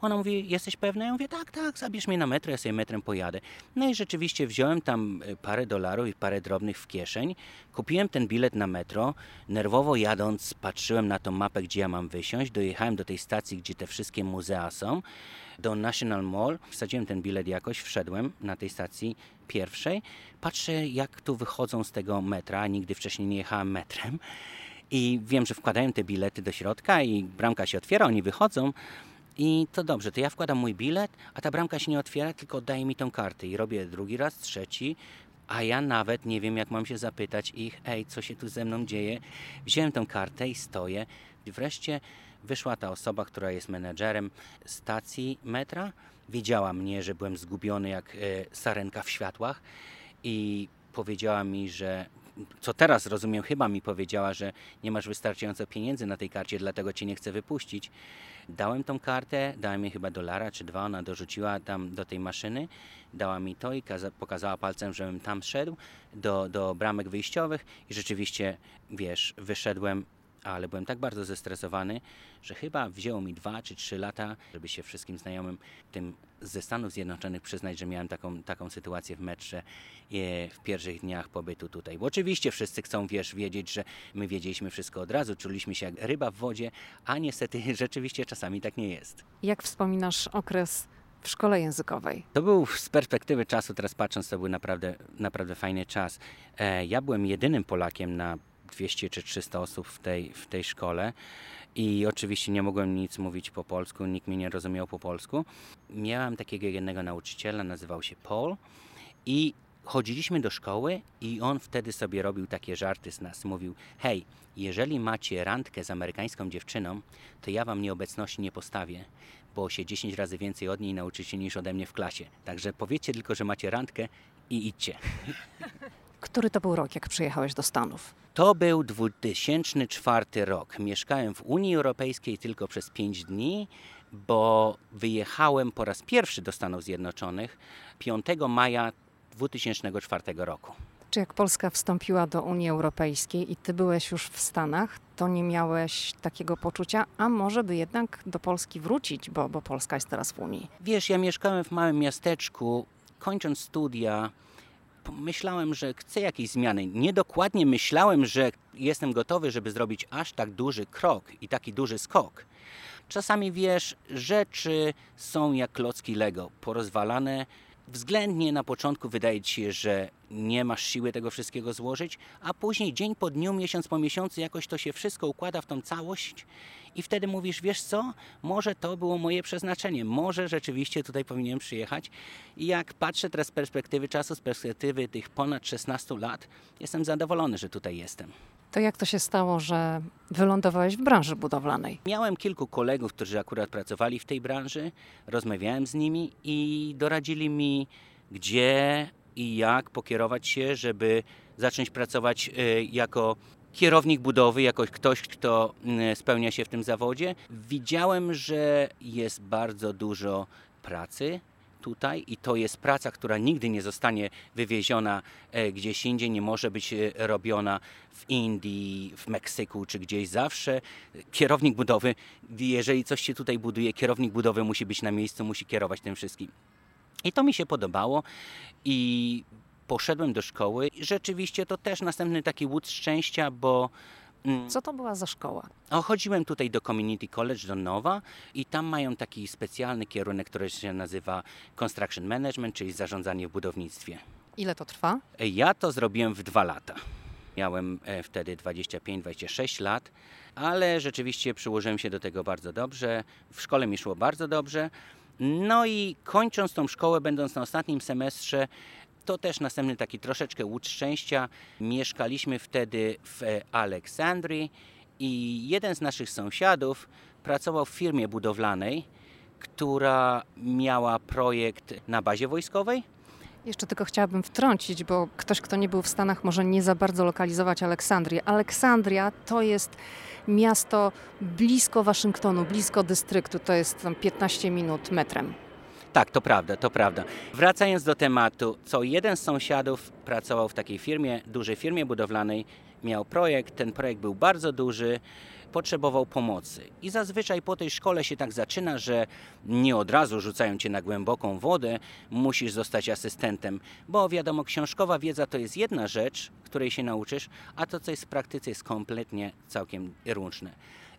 Ona mówi, jesteś pewna? Ja mówię, tak, tak, zabierz mnie na metro, ja sobie metrem pojadę. No i rzeczywiście wziąłem tam y, parę dolarów i parę drobnych w kieszeń. Kupiłem ten bilet na metro. Nerwowo jadąc, patrzyłem na tą mapę, gdzie ja mam wysiąść. Dojechałem do tej stacji, gdzie te wszystkie muzea są do National Mall. Wsadziłem ten bilet jakoś, wszedłem na tej stacji pierwszej. Patrzę, jak tu wychodzą z tego metra. Nigdy wcześniej nie jechałem metrem. I wiem, że wkładają te bilety do środka i bramka się otwiera, oni wychodzą. I to dobrze, to ja wkładam mój bilet, a ta bramka się nie otwiera, tylko oddaje mi tą kartę. I robię drugi raz, trzeci, a ja nawet nie wiem, jak mam się zapytać ich, ej, co się tu ze mną dzieje. Wziąłem tą kartę i stoję. Wreszcie wyszła ta osoba, która jest menedżerem stacji metra. Widziała mnie, że byłem zgubiony jak e, sarenka w światłach i powiedziała mi, że co teraz rozumiem, chyba mi powiedziała, że nie masz wystarczająco pieniędzy na tej karcie, dlatego cię nie chcę wypuścić. Dałem tą kartę, dałem jej chyba dolara czy dwa, ona dorzuciła tam do tej maszyny, dała mi to i pokazała palcem, żebym tam szedł do, do bramek wyjściowych i rzeczywiście, wiesz, wyszedłem ale byłem tak bardzo zestresowany, że chyba wzięło mi dwa czy trzy lata, żeby się wszystkim znajomym tym ze Stanów Zjednoczonych przyznać, że miałem taką, taką sytuację w metrze w pierwszych dniach pobytu tutaj. Bo oczywiście wszyscy chcą, wiesz, wiedzieć, że my wiedzieliśmy wszystko od razu, czuliśmy się jak ryba w wodzie, a niestety rzeczywiście czasami tak nie jest. Jak wspominasz okres w szkole językowej? To był z perspektywy czasu, teraz patrząc, to był naprawdę, naprawdę fajny czas. E, ja byłem jedynym Polakiem na 200 czy 300 osób w tej, w tej szkole i oczywiście nie mogłem nic mówić po polsku, nikt mnie nie rozumiał po polsku. Miałem takiego jednego nauczyciela, nazywał się Paul i chodziliśmy do szkoły i on wtedy sobie robił takie żarty z nas. Mówił, hej, jeżeli macie randkę z amerykańską dziewczyną, to ja wam nieobecności nie postawię, bo się 10 razy więcej od niej nauczycie niż ode mnie w klasie. Także powiedzcie tylko, że macie randkę i idźcie. Który to był rok, jak przyjechałeś do Stanów? To był 2004 rok. Mieszkałem w Unii Europejskiej tylko przez 5 dni, bo wyjechałem po raz pierwszy do Stanów Zjednoczonych 5 maja 2004 roku. Czy jak Polska wstąpiła do Unii Europejskiej i ty byłeś już w Stanach, to nie miałeś takiego poczucia, a może by jednak do Polski wrócić, bo, bo Polska jest teraz w Unii? Wiesz, ja mieszkałem w małym miasteczku. Kończąc studia, myślałem, że chcę jakiejś zmiany. Niedokładnie myślałem, że jestem gotowy, żeby zrobić aż tak duży krok i taki duży skok. Czasami wiesz, rzeczy są jak klocki Lego, porozwalane. Względnie na początku wydaje ci się, że nie masz siły tego wszystkiego złożyć, a później dzień po dniu, miesiąc po miesiącu jakoś to się wszystko układa w tą całość i wtedy mówisz, wiesz co, może to było moje przeznaczenie, może rzeczywiście tutaj powinienem przyjechać. I jak patrzę teraz z perspektywy czasu, z perspektywy tych ponad 16 lat, jestem zadowolony, że tutaj jestem. To jak to się stało, że wylądowałeś w branży budowlanej? Miałem kilku kolegów, którzy akurat pracowali w tej branży, rozmawiałem z nimi i doradzili mi, gdzie i jak pokierować się, żeby zacząć pracować y, jako kierownik budowy, jako ktoś, kto mm, spełnia się w tym zawodzie. Widziałem, że jest bardzo dużo pracy tutaj i to jest praca, która nigdy nie zostanie wywieziona e, gdzieś indziej, nie może być e, robiona w Indii, w Meksyku czy gdzieś zawsze. Kierownik budowy, jeżeli coś się tutaj buduje, kierownik budowy musi być na miejscu, musi kierować tym wszystkim. I to mi się podobało i poszedłem do szkoły. Rzeczywiście to też następny taki łód szczęścia, bo mm, co to była za szkoła? O, chodziłem tutaj do Community College do Nowa i tam mają taki specjalny kierunek, który się nazywa Construction Management, czyli zarządzanie w budownictwie. Ile to trwa? Ja to zrobiłem w dwa lata. Miałem e, wtedy 25-26 lat, ale rzeczywiście przyłożyłem się do tego bardzo dobrze. W szkole mi szło bardzo dobrze. No i kończąc tą szkołę, będąc na ostatnim semestrze, to też następny taki troszeczkę łód szczęścia. Mieszkaliśmy wtedy w Aleksandrii i jeden z naszych sąsiadów pracował w firmie budowlanej, która miała projekt na bazie wojskowej Jeszcze tylko chciałabym wtrącić, bo ktoś, kto nie był w Stanach, może nie za bardzo lokalizować Aleksandrię. Aleksandria to jest miasto blisko Waszyngtonu, blisko dystryktu, to jest tam 15 minut metrem. Tak, to prawda, to prawda. Wracając do tematu, co jeden z sąsiadów pracował w takiej firmie, dużej firmie budowlanej, miał projekt, ten projekt był bardzo duży, potrzebował pomocy. I zazwyczaj po tej szkole się tak zaczyna, że nie od razu rzucają cię na głęboką wodę, musisz zostać asystentem, bo wiadomo, książkowa wiedza to jest jedna rzecz, której się nauczysz, a to, co jest w praktyce, jest kompletnie całkiem różne.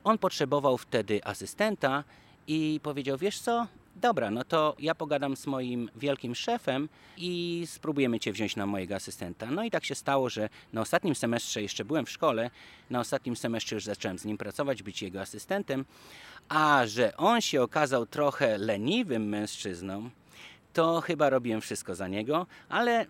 On potrzebował wtedy asystenta i powiedział: Wiesz co, dobra, no to ja pogadam z moim wielkim szefem i spróbujemy Cię wziąć na mojego asystenta. No i tak się stało, że na ostatnim semestrze jeszcze byłem w szkole, na ostatnim semestrze już zacząłem z nim pracować, być jego asystentem, a że on się okazał trochę leniwym mężczyzną, to chyba robiłem wszystko za niego, ale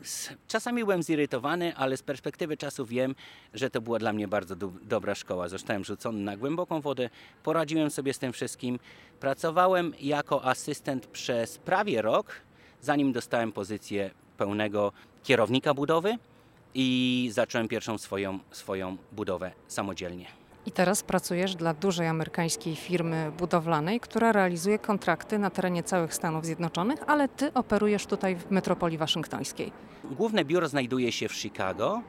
czasami byłem zirytowany, ale z perspektywy czasu wiem, że to była dla mnie bardzo do dobra szkoła. Zostałem rzucony na głęboką wodę, poradziłem sobie z tym wszystkim. Pracowałem jako asystent przez prawie rok, zanim dostałem pozycję pełnego kierownika budowy i zacząłem pierwszą swoją, swoją budowę samodzielnie. I teraz pracujesz dla dużej amerykańskiej firmy budowlanej, która realizuje kontrakty na terenie całych Stanów Zjednoczonych, ale ty operujesz tutaj w metropolii waszyngtońskiej. Główne biuro znajduje się w Chicago,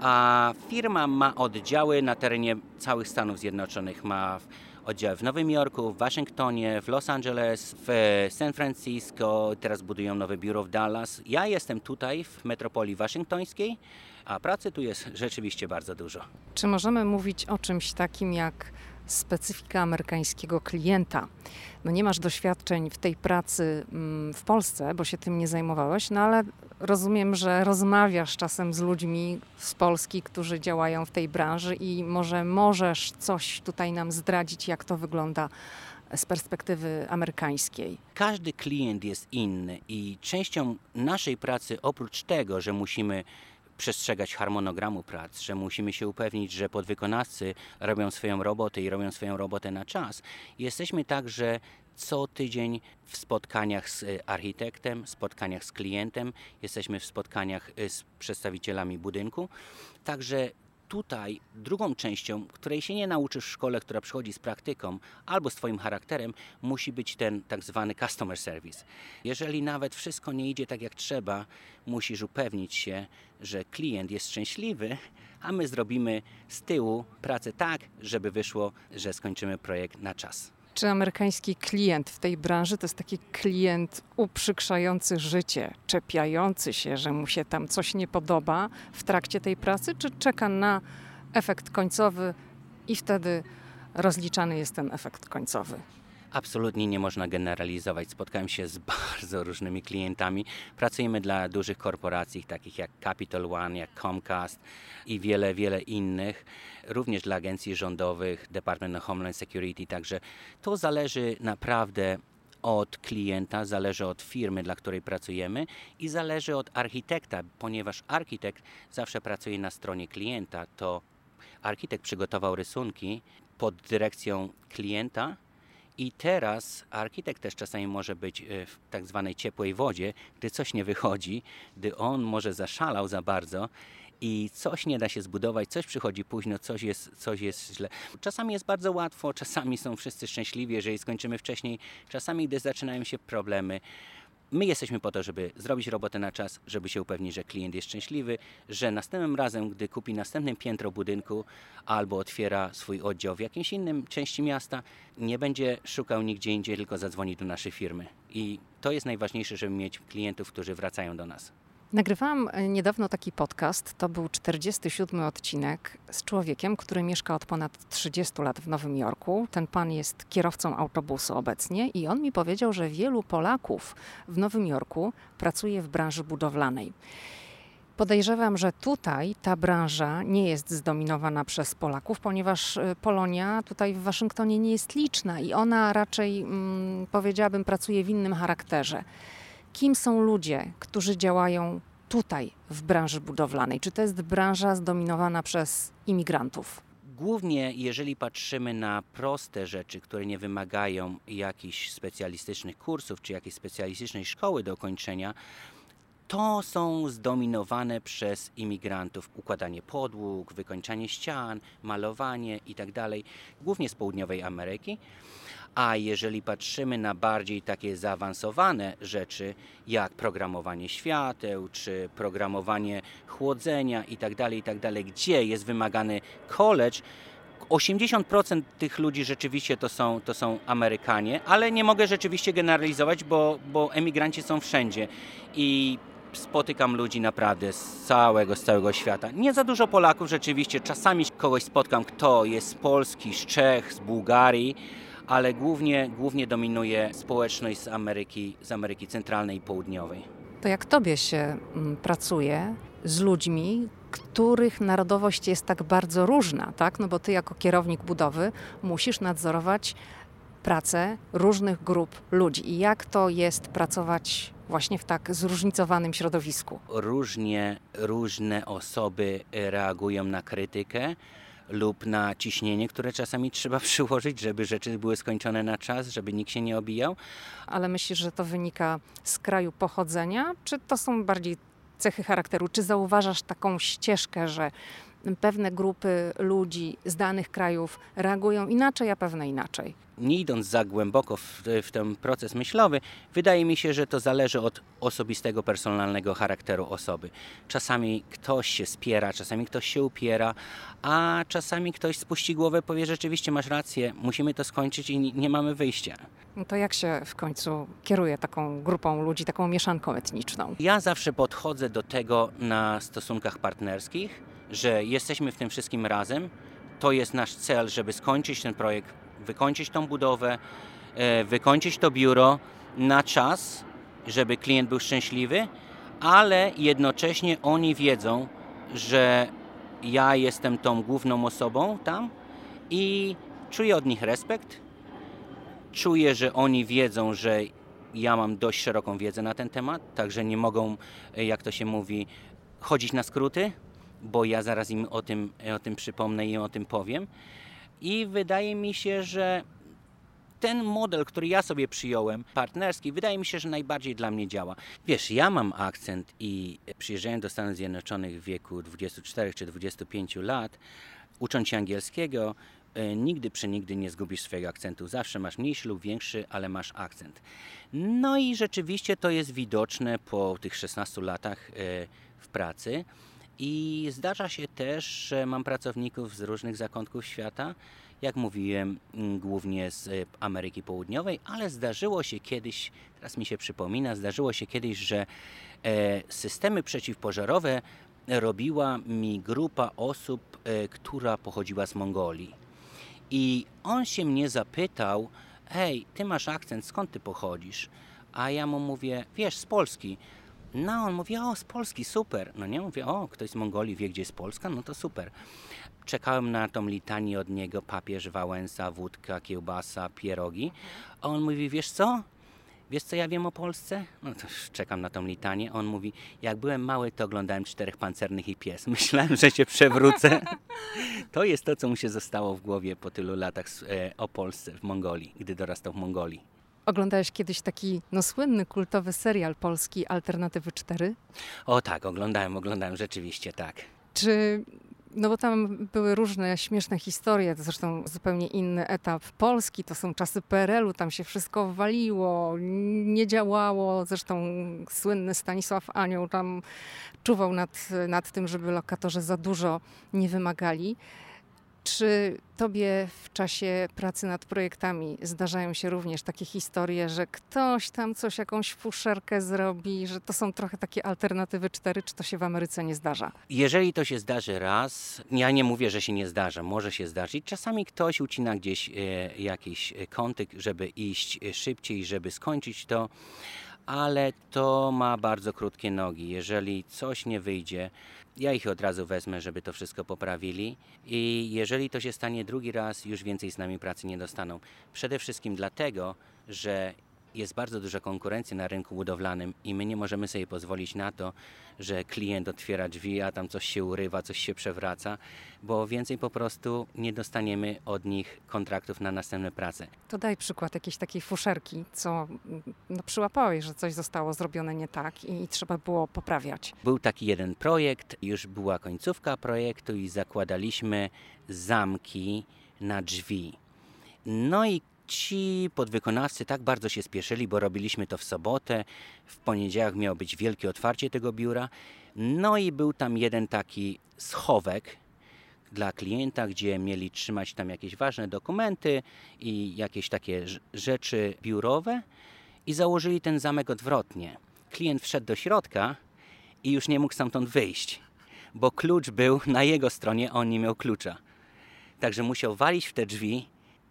a firma ma oddziały na terenie całych Stanów Zjednoczonych. Ma oddziały w Nowym Jorku, w Waszyngtonie, w Los Angeles, w San Francisco, teraz budują nowe biuro w Dallas. Ja jestem tutaj w metropolii waszyngtońskiej a pracy tu jest rzeczywiście bardzo dużo. Czy możemy mówić o czymś takim jak specyfika amerykańskiego klienta? No nie masz doświadczeń w tej pracy mm, w Polsce, bo się tym nie zajmowałeś, no ale rozumiem, że rozmawiasz czasem z ludźmi z Polski, którzy działają w tej branży i może możesz coś tutaj nam zdradzić, jak to wygląda z perspektywy amerykańskiej? Każdy klient jest inny i częścią naszej pracy, oprócz tego, że musimy przestrzegać harmonogramu prac, że musimy się upewnić, że podwykonawcy robią swoją robotę i robią swoją robotę na czas. Jesteśmy także co tydzień w spotkaniach z architektem, spotkaniach z klientem, jesteśmy w spotkaniach y, z przedstawicielami budynku. Także tutaj drugą częścią, której się nie nauczysz w szkole, która przychodzi z praktyką albo z Twoim charakterem, musi być ten tak zwany customer service. Jeżeli nawet wszystko nie idzie tak jak trzeba, musisz upewnić się, że klient jest szczęśliwy, a my zrobimy z tyłu pracę tak, żeby wyszło, że skończymy projekt na czas. Czy amerykański klient w tej branży to jest taki klient uprzykrzający życie, czepiający się, że mu się tam coś nie podoba w trakcie tej pracy, czy czeka na efekt końcowy i wtedy rozliczany jest ten efekt końcowy? Absolutnie nie można generalizować. Spotkałem się z bardzo różnymi klientami. Pracujemy dla dużych korporacji, takich jak Capital One, jak Comcast i wiele, wiele innych. Również dla agencji rządowych, Department of Homeland Security. Także to zależy naprawdę od klienta, zależy od firmy, dla której pracujemy i zależy od architekta, ponieważ architekt zawsze pracuje na stronie klienta. To architekt przygotował rysunki pod dyrekcją klienta i teraz architekt też czasami może być e, w tak zwanej ciepłej wodzie, gdy coś nie wychodzi, gdy on może zaszalał za bardzo i coś nie da się zbudować, coś przychodzi późno, coś jest, coś jest źle. Czasami jest bardzo łatwo, czasami są wszyscy szczęśliwi, jeżeli skończymy wcześniej, czasami gdy zaczynają się problemy, My jesteśmy po to, żeby zrobić robotę na czas, żeby się upewnić, że klient jest szczęśliwy, że następnym razem, gdy kupi następne piętro budynku albo otwiera swój oddział w jakimś innym części miasta, nie będzie szukał nigdzie indziej, tylko zadzwoni do naszej firmy. I to jest najważniejsze, żeby mieć klientów, którzy wracają do nas. Nagrywałam e, niedawno taki podcast. To był 47 odcinek z człowiekiem, który mieszka od ponad 30 lat w Nowym Jorku. Ten pan jest kierowcą autobusu obecnie i on mi powiedział, że wielu Polaków w Nowym Jorku pracuje w branży budowlanej. Podejrzewam, że tutaj ta branża nie jest zdominowana przez Polaków, ponieważ e, Polonia tutaj w Waszyngtonie nie jest liczna i ona raczej, mm, powiedziałabym, pracuje w innym charakterze kim są ludzie, którzy działają tutaj w branży budowlanej? Czy to jest branża zdominowana przez imigrantów? Głównie jeżeli patrzymy na proste rzeczy, które nie wymagają jakichś specjalistycznych kursów czy jakiejś specjalistycznej szkoły do ukończenia, to są zdominowane przez imigrantów układanie podłóg, wykończanie ścian, malowanie itd., głównie z południowej Ameryki. A jeżeli patrzymy na bardziej takie zaawansowane rzeczy, jak programowanie świateł, czy programowanie chłodzenia itd., itd., gdzie jest wymagany college, 80% tych ludzi rzeczywiście to są, to są Amerykanie, ale nie mogę rzeczywiście generalizować, bo, bo emigranci są wszędzie i spotykam ludzi naprawdę z całego, z całego świata. Nie za dużo Polaków rzeczywiście, czasami kogoś spotkam, kto jest z Polski, z Czech, z Bułgarii, ale głównie, głównie dominuje społeczność z Ameryki, z Ameryki Centralnej i Południowej. To jak tobie się mm, pracuje z ludźmi, których narodowość jest tak bardzo różna, tak? No bo ty jako kierownik budowy musisz nadzorować pracę różnych grup ludzi. I jak to jest pracować właśnie w tak zróżnicowanym środowisku? Różnie różne osoby reagują na krytykę lub na ciśnienie, które czasami trzeba przyłożyć, żeby rzeczy były skończone na czas, żeby nikt się nie obijał. Ale myślisz, że to wynika z kraju pochodzenia, czy to są bardziej cechy charakteru? Czy zauważasz taką ścieżkę, że pewne grupy ludzi z danych krajów reagują inaczej, a pewne inaczej? Nie idąc za głęboko w, w ten proces myślowy, wydaje mi się, że to zależy od osobistego, personalnego charakteru osoby. Czasami ktoś się spiera, czasami ktoś się upiera, a czasami ktoś spuści głowę, powie rzeczywiście masz rację, musimy to skończyć i nie, mamy wyjścia. No to jak się w końcu kieruje taką grupą ludzi, taką mieszanką etniczną? Ja zawsze podchodzę do tego na stosunkach partnerskich, że jesteśmy w tym wszystkim razem. To jest nasz cel, żeby skończyć ten projekt, wykończyć tą budowę, e, wykończyć to biuro na czas, żeby klient był szczęśliwy, ale jednocześnie oni wiedzą, że ja jestem tą główną osobą tam i czuję od nich respekt. Czuję, że oni wiedzą, że ja mam dość szeroką wiedzę na ten temat, także nie mogą, e, jak to się mówi, chodzić na skróty, bo ja zaraz im o tym, o tym przypomnę i o tym powiem. I wydaje mi się, że ten model, który ja sobie przyjąłem, partnerski, wydaje mi się, że najbardziej dla mnie działa. Wiesz, ja mam akcent i przyjeżdżając do Stanów Zjednoczonych w wieku 24 czy 25 lat, ucząc się angielskiego, e, nigdy przenigdy nie zgubisz swojego akcentu. Zawsze masz mniejszy lub większy, ale masz akcent. No i rzeczywiście to jest widoczne po tych 16 latach e, w pracy. I zdarza się też, że mam pracowników z różnych zakątków świata, jak mówiłem, mm, głównie z y, Ameryki Południowej, ale zdarzyło się kiedyś, teraz mi się przypomina, zdarzyło się kiedyś, że e, systemy przeciwpożarowe robiła mi grupa osób, e, która pochodziła z Mongolii. I on się mnie zapytał, hej, ty masz akcent, skąd ty pochodzisz? A ja mu mówię, wiesz, z Polski. No, on mówi, o, z Polski, super. No nie, mówię, o, ktoś z Mongolii wie, gdzie jest Polska, no to super. Czekałem na tą litanię od niego, papież, Wałęsa, wódka, kiełbasa, pierogi. A on mówi, wiesz co? Wiesz co ja wiem o Polsce? No to czekam na tą litanię. On mówi, jak byłem mały, to oglądałem Czterech Pancernych i Pies. Myślałem, że się przewrócę. To jest to, co mu się zostało w głowie po tylu latach e, o Polsce w Mongolii, gdy dorastał w Mongolii. Oglądałeś kiedyś taki no, słynny, kultowy serial polski Alternatywy 4? O tak, oglądałem, oglądałem, rzeczywiście tak. Czy no bo tam były różne śmieszne historie, to zresztą zupełnie inny etap Polski, to są czasy PRL-u, tam się wszystko waliło, nie działało, zresztą słynny Stanisław Anioł tam czuwał nad, nad tym, żeby lokatorzy za dużo nie wymagali. Czy tobie w czasie pracy nad projektami zdarzają się również takie historie, że ktoś tam coś, jakąś fuszerkę zrobi, że to są trochę takie alternatywy cztery, czy to się w Ameryce nie zdarza? Jeżeli to się zdarzy raz, ja nie mówię, że się nie zdarza, może się zdarzyć. Czasami ktoś ucina gdzieś e, jakiś kątyk, żeby iść szybciej, żeby skończyć to ale to ma bardzo krótkie nogi. Jeżeli coś nie wyjdzie, ja ich od razu wezmę, żeby to wszystko poprawili i jeżeli to się stanie drugi raz, już więcej z nami pracy nie dostaną. Przede wszystkim dlatego, że jest bardzo duża konkurencja na rynku budowlanym i my nie możemy sobie pozwolić na to, że klient otwiera drzwi, a tam coś się urywa, coś się przewraca, bo więcej po prostu nie dostaniemy od nich kontraktów na następne prace. To daj przykład jakiejś takiej fuszerki, co no, przyłapałeś, że coś zostało zrobione nie tak i trzeba było poprawiać. Był taki jeden projekt, już była końcówka projektu i zakładaliśmy zamki na drzwi. No i ci podwykonawcy tak bardzo się spieszyli, bo robiliśmy to w sobotę. W poniedziałek miało być wielkie otwarcie tego biura. No i był tam jeden taki schowek dla klienta, gdzie mieli trzymać tam jakieś ważne dokumenty i jakieś takie rzeczy biurowe i założyli ten zamek odwrotnie. Klient wszedł do środka i już nie mógł stamtąd wyjść, bo klucz był na jego stronie, on nie miał klucza. Także musiał walić w te drzwi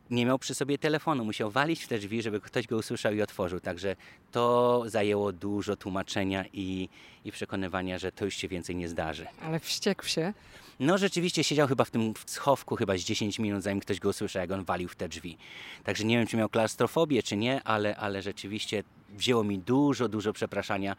nie miał przy sobie telefonu, musiał walić w te drzwi, żeby ktoś go usłyszał i otworzył. Także to zajęło dużo tłumaczenia i, i przekonywania, że to już się więcej nie zdarzy. Ale wściekł się. No rzeczywiście siedział chyba w tym schowku chyba z 10 minut, zanim ktoś go usłyszał, jak on walił w te drzwi. Także nie wiem, czy miał klaustrofobię, czy nie, ale, ale rzeczywiście wzięło mi dużo, dużo przepraszania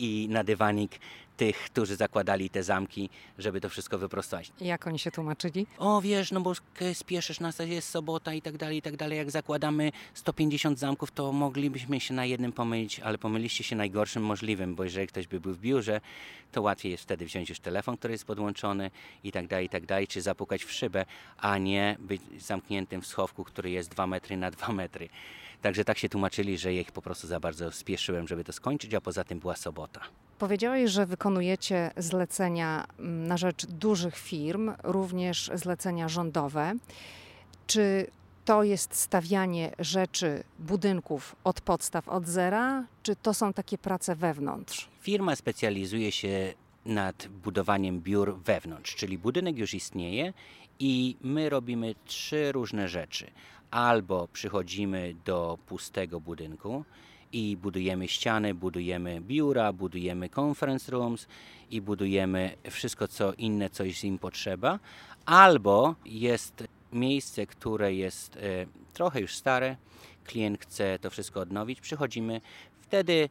i na dywanik tych, którzy zakładali te zamki, żeby to wszystko wyprostować. Jak oni się tłumaczyli? O wiesz, no bo spieszysz nas, jest sobota i tak dalej, i tak dalej. Jak zakładamy 150 zamków, to moglibyśmy się na jednym pomylić, ale pomyliście się najgorszym możliwym, bo jeżeli ktoś by był w biurze, to łatwiej jest wtedy wziąć już telefon, który jest podłączony i tak dalej, i tak dalej, czy zapukać w szybę, a nie być zamkniętym w schowku, który jest 2 metry na 2 metry. Także tak się tłumaczyli, że ich po prostu za bardzo spieszyłem, żeby to skończyć, a poza tym była sobota. Powiedziałeś, że wykonujecie zlecenia mm, na rzecz dużych firm, również zlecenia rządowe. Czy to jest stawianie rzeczy, budynków od podstaw, od zera, czy to są takie prace wewnątrz? Firma specjalizuje się nad budowaniem biur wewnątrz, czyli budynek już istnieje i my robimy trzy różne rzeczy. Albo przychodzimy do pustego budynku i budujemy ściany, budujemy biura, budujemy conference rooms i budujemy wszystko co inne, co jest im potrzeba, albo jest miejsce, które jest e, trochę już stare, klient chce to wszystko odnowić, przychodzimy, wtedy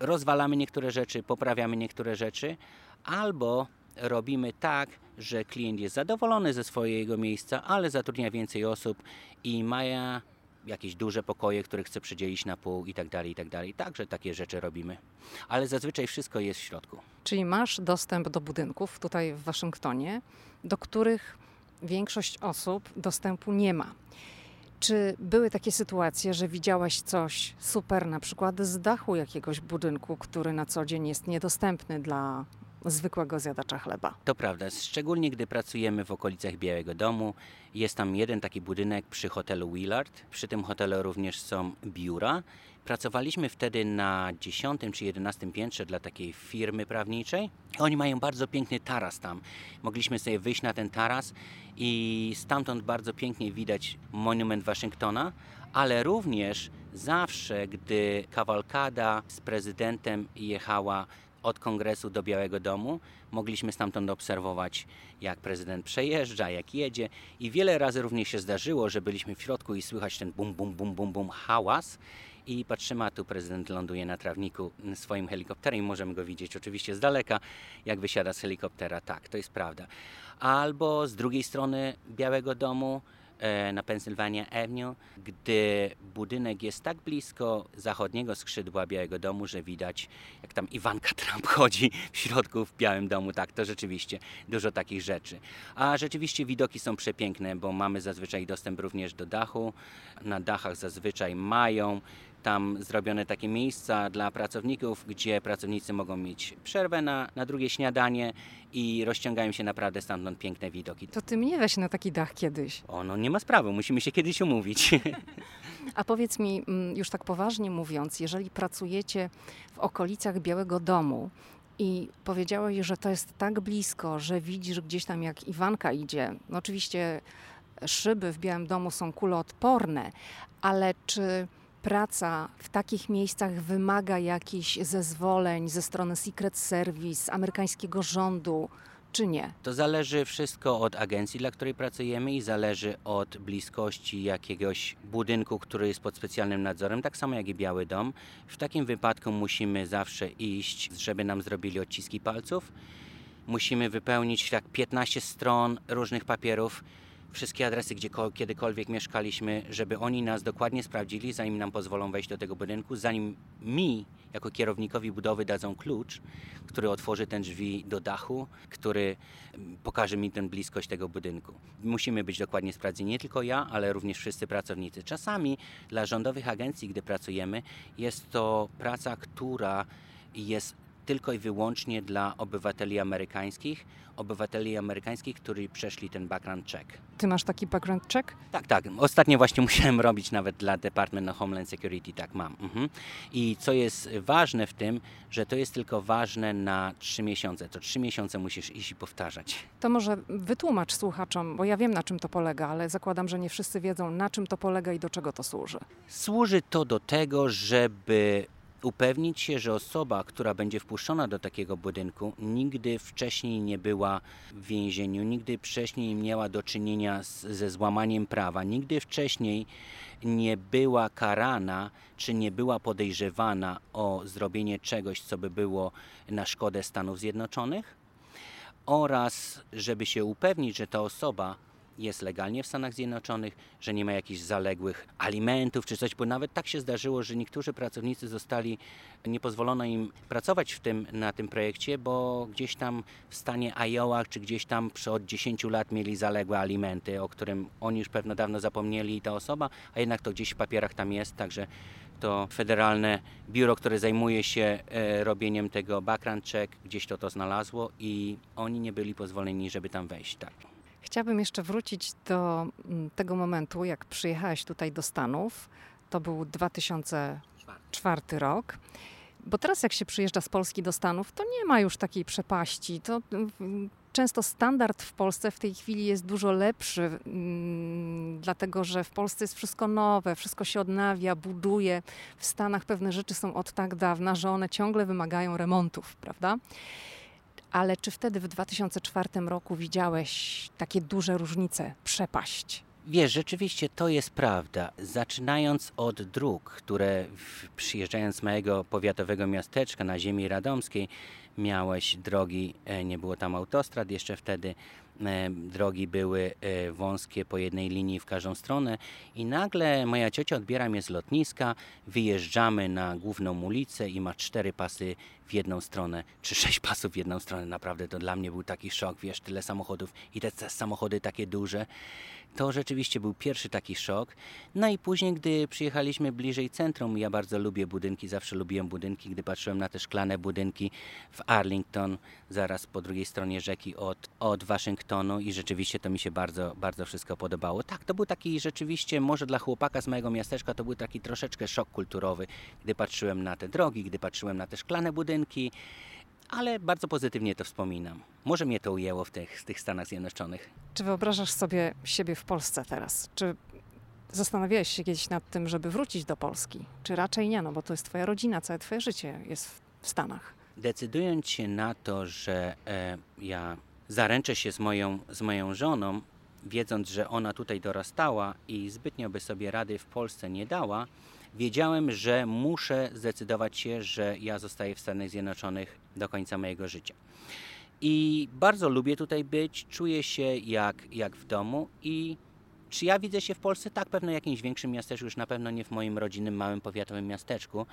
rozwalamy niektóre rzeczy, poprawiamy niektóre rzeczy, albo robimy tak, że klient jest zadowolony ze swojego miejsca, ale zatrudnia więcej osób i ma jakieś duże pokoje, które chce przedzielić na pół i tak dalej, i tak dalej. Także takie rzeczy robimy. Ale zazwyczaj wszystko jest w środku. Czyli masz dostęp do budynków tutaj w Waszyngtonie, do których większość osób dostępu nie ma. Czy były takie sytuacje, że widziałaś coś super, na przykład z dachu jakiegoś budynku, który na co dzień jest niedostępny dla zwykłego zjadacza chleba. To prawda, szczególnie gdy pracujemy w okolicach Białego Domu. Jest tam jeden taki budynek przy hotelu Willard. Przy tym hotelu również są biura. Pracowaliśmy wtedy na 10 czy 11 piętrze dla takiej firmy prawniczej. Oni mają bardzo piękny taras tam. Mogliśmy sobie wyjść na ten taras i stamtąd bardzo pięknie widać monument Waszyngtona, ale również zawsze, gdy kawalkada z prezydentem jechała od kongresu do Białego Domu. Mogliśmy stamtąd obserwować, jak prezydent przejeżdża, jak jedzie i wiele razy również się zdarzyło, że byliśmy w środku i słychać ten bum, bum, bum, bum, bum hałas i patrzymy, a tu prezydent ląduje na trawniku swoim helikopterem możemy go widzieć oczywiście z daleka, jak wysiada z helikoptera. Tak, to jest prawda. Albo z drugiej strony Białego Domu na Pennsylvania Avenue, gdy budynek jest tak blisko zachodniego skrzydła Białego Domu, że widać, jak tam Iwanka Trump chodzi w środku w Białym Domu. Tak, to rzeczywiście dużo takich rzeczy. A rzeczywiście widoki są przepiękne, bo mamy zazwyczaj dostęp również do dachu. Na dachach zazwyczaj mają tam zrobione takie miejsca dla pracowników, gdzie pracownicy mogą mieć przerwę na, na drugie śniadanie i rozciągają się naprawdę stamtąd piękne widoki. To ty mnie weź na taki dach kiedyś. O, no nie ma sprawy, musimy się kiedyś umówić. A powiedz mi, mm, już tak poważnie mówiąc, jeżeli pracujecie w okolicach Białego Domu, i powiedziałeś, że to jest tak blisko, że widzisz gdzieś tam jak Iwanka idzie. No oczywiście szyby w Białym Domu są kuloodporne, ale czy praca w takich miejscach wymaga jakichś zezwoleń ze strony Secret Service, amerykańskiego rządu? czy nie? To zależy wszystko od agencji, dla której pracujemy i zależy od bliskości jakiegoś budynku, który jest pod specjalnym nadzorem, tak samo jak i Biały Dom. W takim wypadku musimy zawsze iść, żeby nam zrobili odciski palców. Musimy wypełnić tak 15 stron różnych papierów, wszystkie adresy, gdzie kiedykolwiek mieszkaliśmy, żeby oni nas dokładnie sprawdzili, zanim nam pozwolą wejść do tego budynku, zanim mi, jako kierownikowi budowy, dadzą klucz, który otworzy ten drzwi do dachu, który mm, pokaże mi tę bliskość tego budynku. Musimy być dokładnie sprawdzeni, nie tylko ja, ale również wszyscy pracownicy. Czasami dla rządowych agencji, gdy pracujemy, jest to praca, która jest tylko i wyłącznie dla obywateli amerykańskich, obywateli amerykańskich, którzy przeszli ten background check. Ty masz taki background check? Tak, tak. Ostatnio właśnie musiałem robić nawet dla Department of Homeland Security, tak mam. Mhm. I co jest ważne w tym, że to jest tylko ważne na trzy miesiące. To trzy miesiące musisz iść i powtarzać. To może wytłumacz słuchaczom, bo ja wiem na czym to polega, ale zakładam, że nie wszyscy wiedzą na czym to polega i do czego to służy. Służy to do tego, żeby upewnić się, że osoba, która będzie wpuszczona do takiego budynku, nigdy wcześniej nie była w więzieniu, nigdy wcześniej nie miała do czynienia z, ze złamaniem prawa, nigdy wcześniej nie była karana czy nie była podejrzewana o zrobienie czegoś, co by było na szkodę Stanów Zjednoczonych, oraz żeby się upewnić, że ta osoba jest legalnie w Stanach Zjednoczonych, że nie ma jakichś zaległych alimentów czy coś, bo nawet tak się zdarzyło, że niektórzy pracownicy zostali, nie pozwolono im pracować w tym, na tym projekcie, bo gdzieś tam w stanie Iowa czy gdzieś tam od 10 lat mieli zaległe alimenty, o którym oni już pewno dawno zapomnieli ta osoba, a jednak to gdzieś w papierach tam jest, także to federalne biuro, które zajmuje się e, robieniem tego background check, gdzieś to to znalazło i oni nie byli pozwoleni, żeby tam wejść. Tak. Chciałabym jeszcze wrócić do mm, tego momentu, jak przyjechałeś tutaj do Stanów. To był 2004 rok. Bo teraz, jak się przyjeżdża z Polski do Stanów, to nie ma już takiej przepaści. To mm, często standard w Polsce w tej chwili jest dużo lepszy, mm, dlatego że w Polsce jest wszystko nowe, wszystko się odnawia, buduje. W Stanach pewne rzeczy są od tak dawna, że one ciągle wymagają remontów, prawda? Ale czy wtedy w 2004 roku widziałeś takie duże różnice, przepaść? Wiesz, rzeczywiście to jest prawda. Zaczynając od dróg, które przyjeżdżając z mojego powiatowego miasteczka na ziemi radomskiej, miałeś drogi, e, nie było tam autostrad jeszcze wtedy, drogi były e, wąskie po jednej linii w każdą stronę i nagle moja ciocia odbiera mnie z lotniska, wyjeżdżamy na główną ulicę i ma cztery pasy w jedną stronę, czy sześć pasów w jedną stronę. Naprawdę to dla mnie był taki szok, wiesz, tyle samochodów i te samochody takie duże. To rzeczywiście był pierwszy taki szok. No i później, gdy przyjechaliśmy bliżej centrum, ja bardzo lubię budynki, zawsze lubiłem budynki, gdy patrzyłem na te szklane budynki w Arlington, zaraz po drugiej stronie rzeki od, od Waszyngtonu i rzeczywiście to mi się bardzo, bardzo wszystko podobało. Tak, to był taki rzeczywiście, może dla chłopaka z mojego miasteczka, to był taki troszeczkę szok kulturowy, gdy patrzyłem na te drogi, gdy patrzyłem na te szklane budynki, ale bardzo pozytywnie to wspominam. Może mnie to ujęło w tych, w tych Stanach Zjednoczonych. Czy wyobrażasz sobie siebie w Polsce teraz? Czy zastanawiałeś się kiedyś nad tym, żeby wrócić do Polski? Czy raczej nie, no bo to jest twoja rodzina, całe twoje życie jest w Stanach. Decydując się na to, że e, ja zaręczę się z moją, z moją żoną, wiedząc, że ona tutaj dorastała i zbytnio by sobie rady w Polsce nie dała, wiedziałem, że muszę zdecydować się, że ja zostaję w Stanach Zjednoczonych do końca mojego życia. I bardzo lubię tutaj być, czuję się jak, jak w domu i czy ja widzę się w Polsce? Tak, pewno w jakimś większym miasteczku, już na pewno nie w moim rodzinnym, małym, powiatowym miasteczku,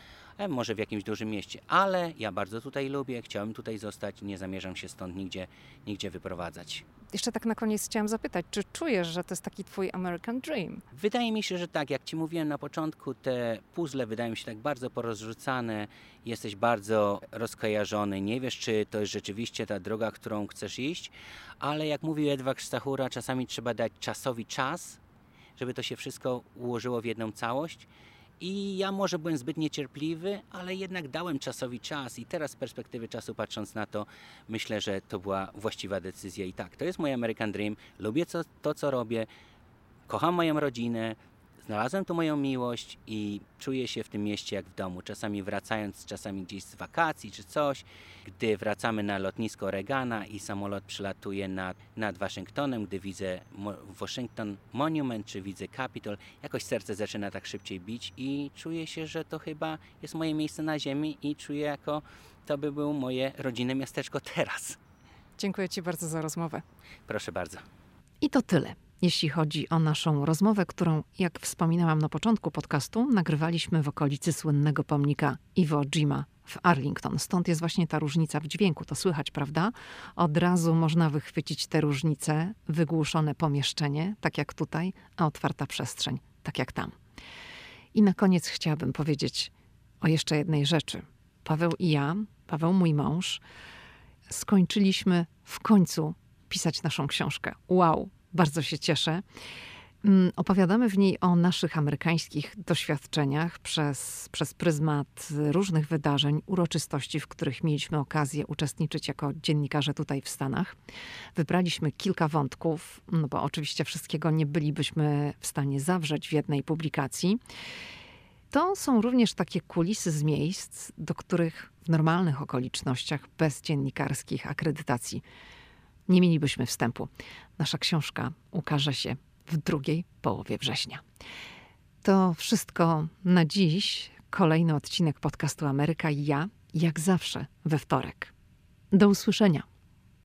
może w jakimś dużym mieście. Ale ja bardzo tutaj lubię, chciałem tutaj zostać, nie zamierzam się stąd nigdzie, nigdzie wyprowadzać. Jeszcze tak na koniec chciałam zapytać, czy czujesz, że to jest taki twój American Dream? Wydaje mi się, że tak. Jak ci mówiłem na początku, te puzzle wydają mi się tak bardzo porozrzucane, jesteś bardzo rozkojarzony, nie wiesz, czy to jest rzeczywiście ta droga, którą chcesz iść, ale jak mówił Edward Stachura, czasami trzeba dać czasowi czas, żeby to się wszystko ułożyło w jedną całość. I ja może byłem zbyt niecierpliwy, ale jednak dałem czasowi czas i teraz z perspektywy czasu patrząc na to, myślę, że to była właściwa decyzja i tak, to jest mój American Dream, lubię to, co robię, kocham moją rodzinę, znalazłem tu moją miłość i czuję się w tym mieście jak w domu. Czasami wracając, czasami gdzieś z wakacji czy coś, gdy wracamy na lotnisko Reagana i samolot przylatuje nad, nad Waszyngtonem, gdy widzę Washington Monument czy widzę Capitol, jakoś serce zaczyna tak szybciej bić i czuję się, że to chyba jest moje miejsce na ziemi i czuję jako to by było moje rodzinne miasteczko teraz. Dziękuję Ci bardzo za rozmowę. Proszę bardzo. I to tyle jeśli chodzi o naszą rozmowę, którą, jak wspominałam na początku podcastu, nagrywaliśmy w okolicy słynnego pomnika Iwo Jima w Arlington. Stąd jest właśnie ta różnica w dźwięku. To słychać, prawda? Od razu można wychwycić te różnice, wygłuszone pomieszczenie, tak jak tutaj, a otwarta przestrzeń, tak jak tam. I na koniec chciałabym powiedzieć o jeszcze jednej rzeczy. Paweł i ja, Paweł mój mąż, skończyliśmy w końcu pisać naszą książkę. Wow, bardzo się cieszę. Mm, opowiadamy w niej o naszych amerykańskich doświadczeniach przez, przez pryzmat różnych wydarzeń, uroczystości, w których mieliśmy okazję uczestniczyć jako dziennikarze tutaj w Stanach. Wybraliśmy kilka wątków, no bo oczywiście wszystkiego nie bylibyśmy w stanie zawrzeć w jednej publikacji. To są również takie kulisy z miejsc, do których w normalnych okolicznościach, bez dziennikarskich akredytacji, nie mielibyśmy wstępu. Nasza książka ukaże się w drugiej połowie września. To wszystko na dziś. Kolejny odcinek podcastu Ameryka i ja, jak zawsze, we wtorek. Do usłyszenia.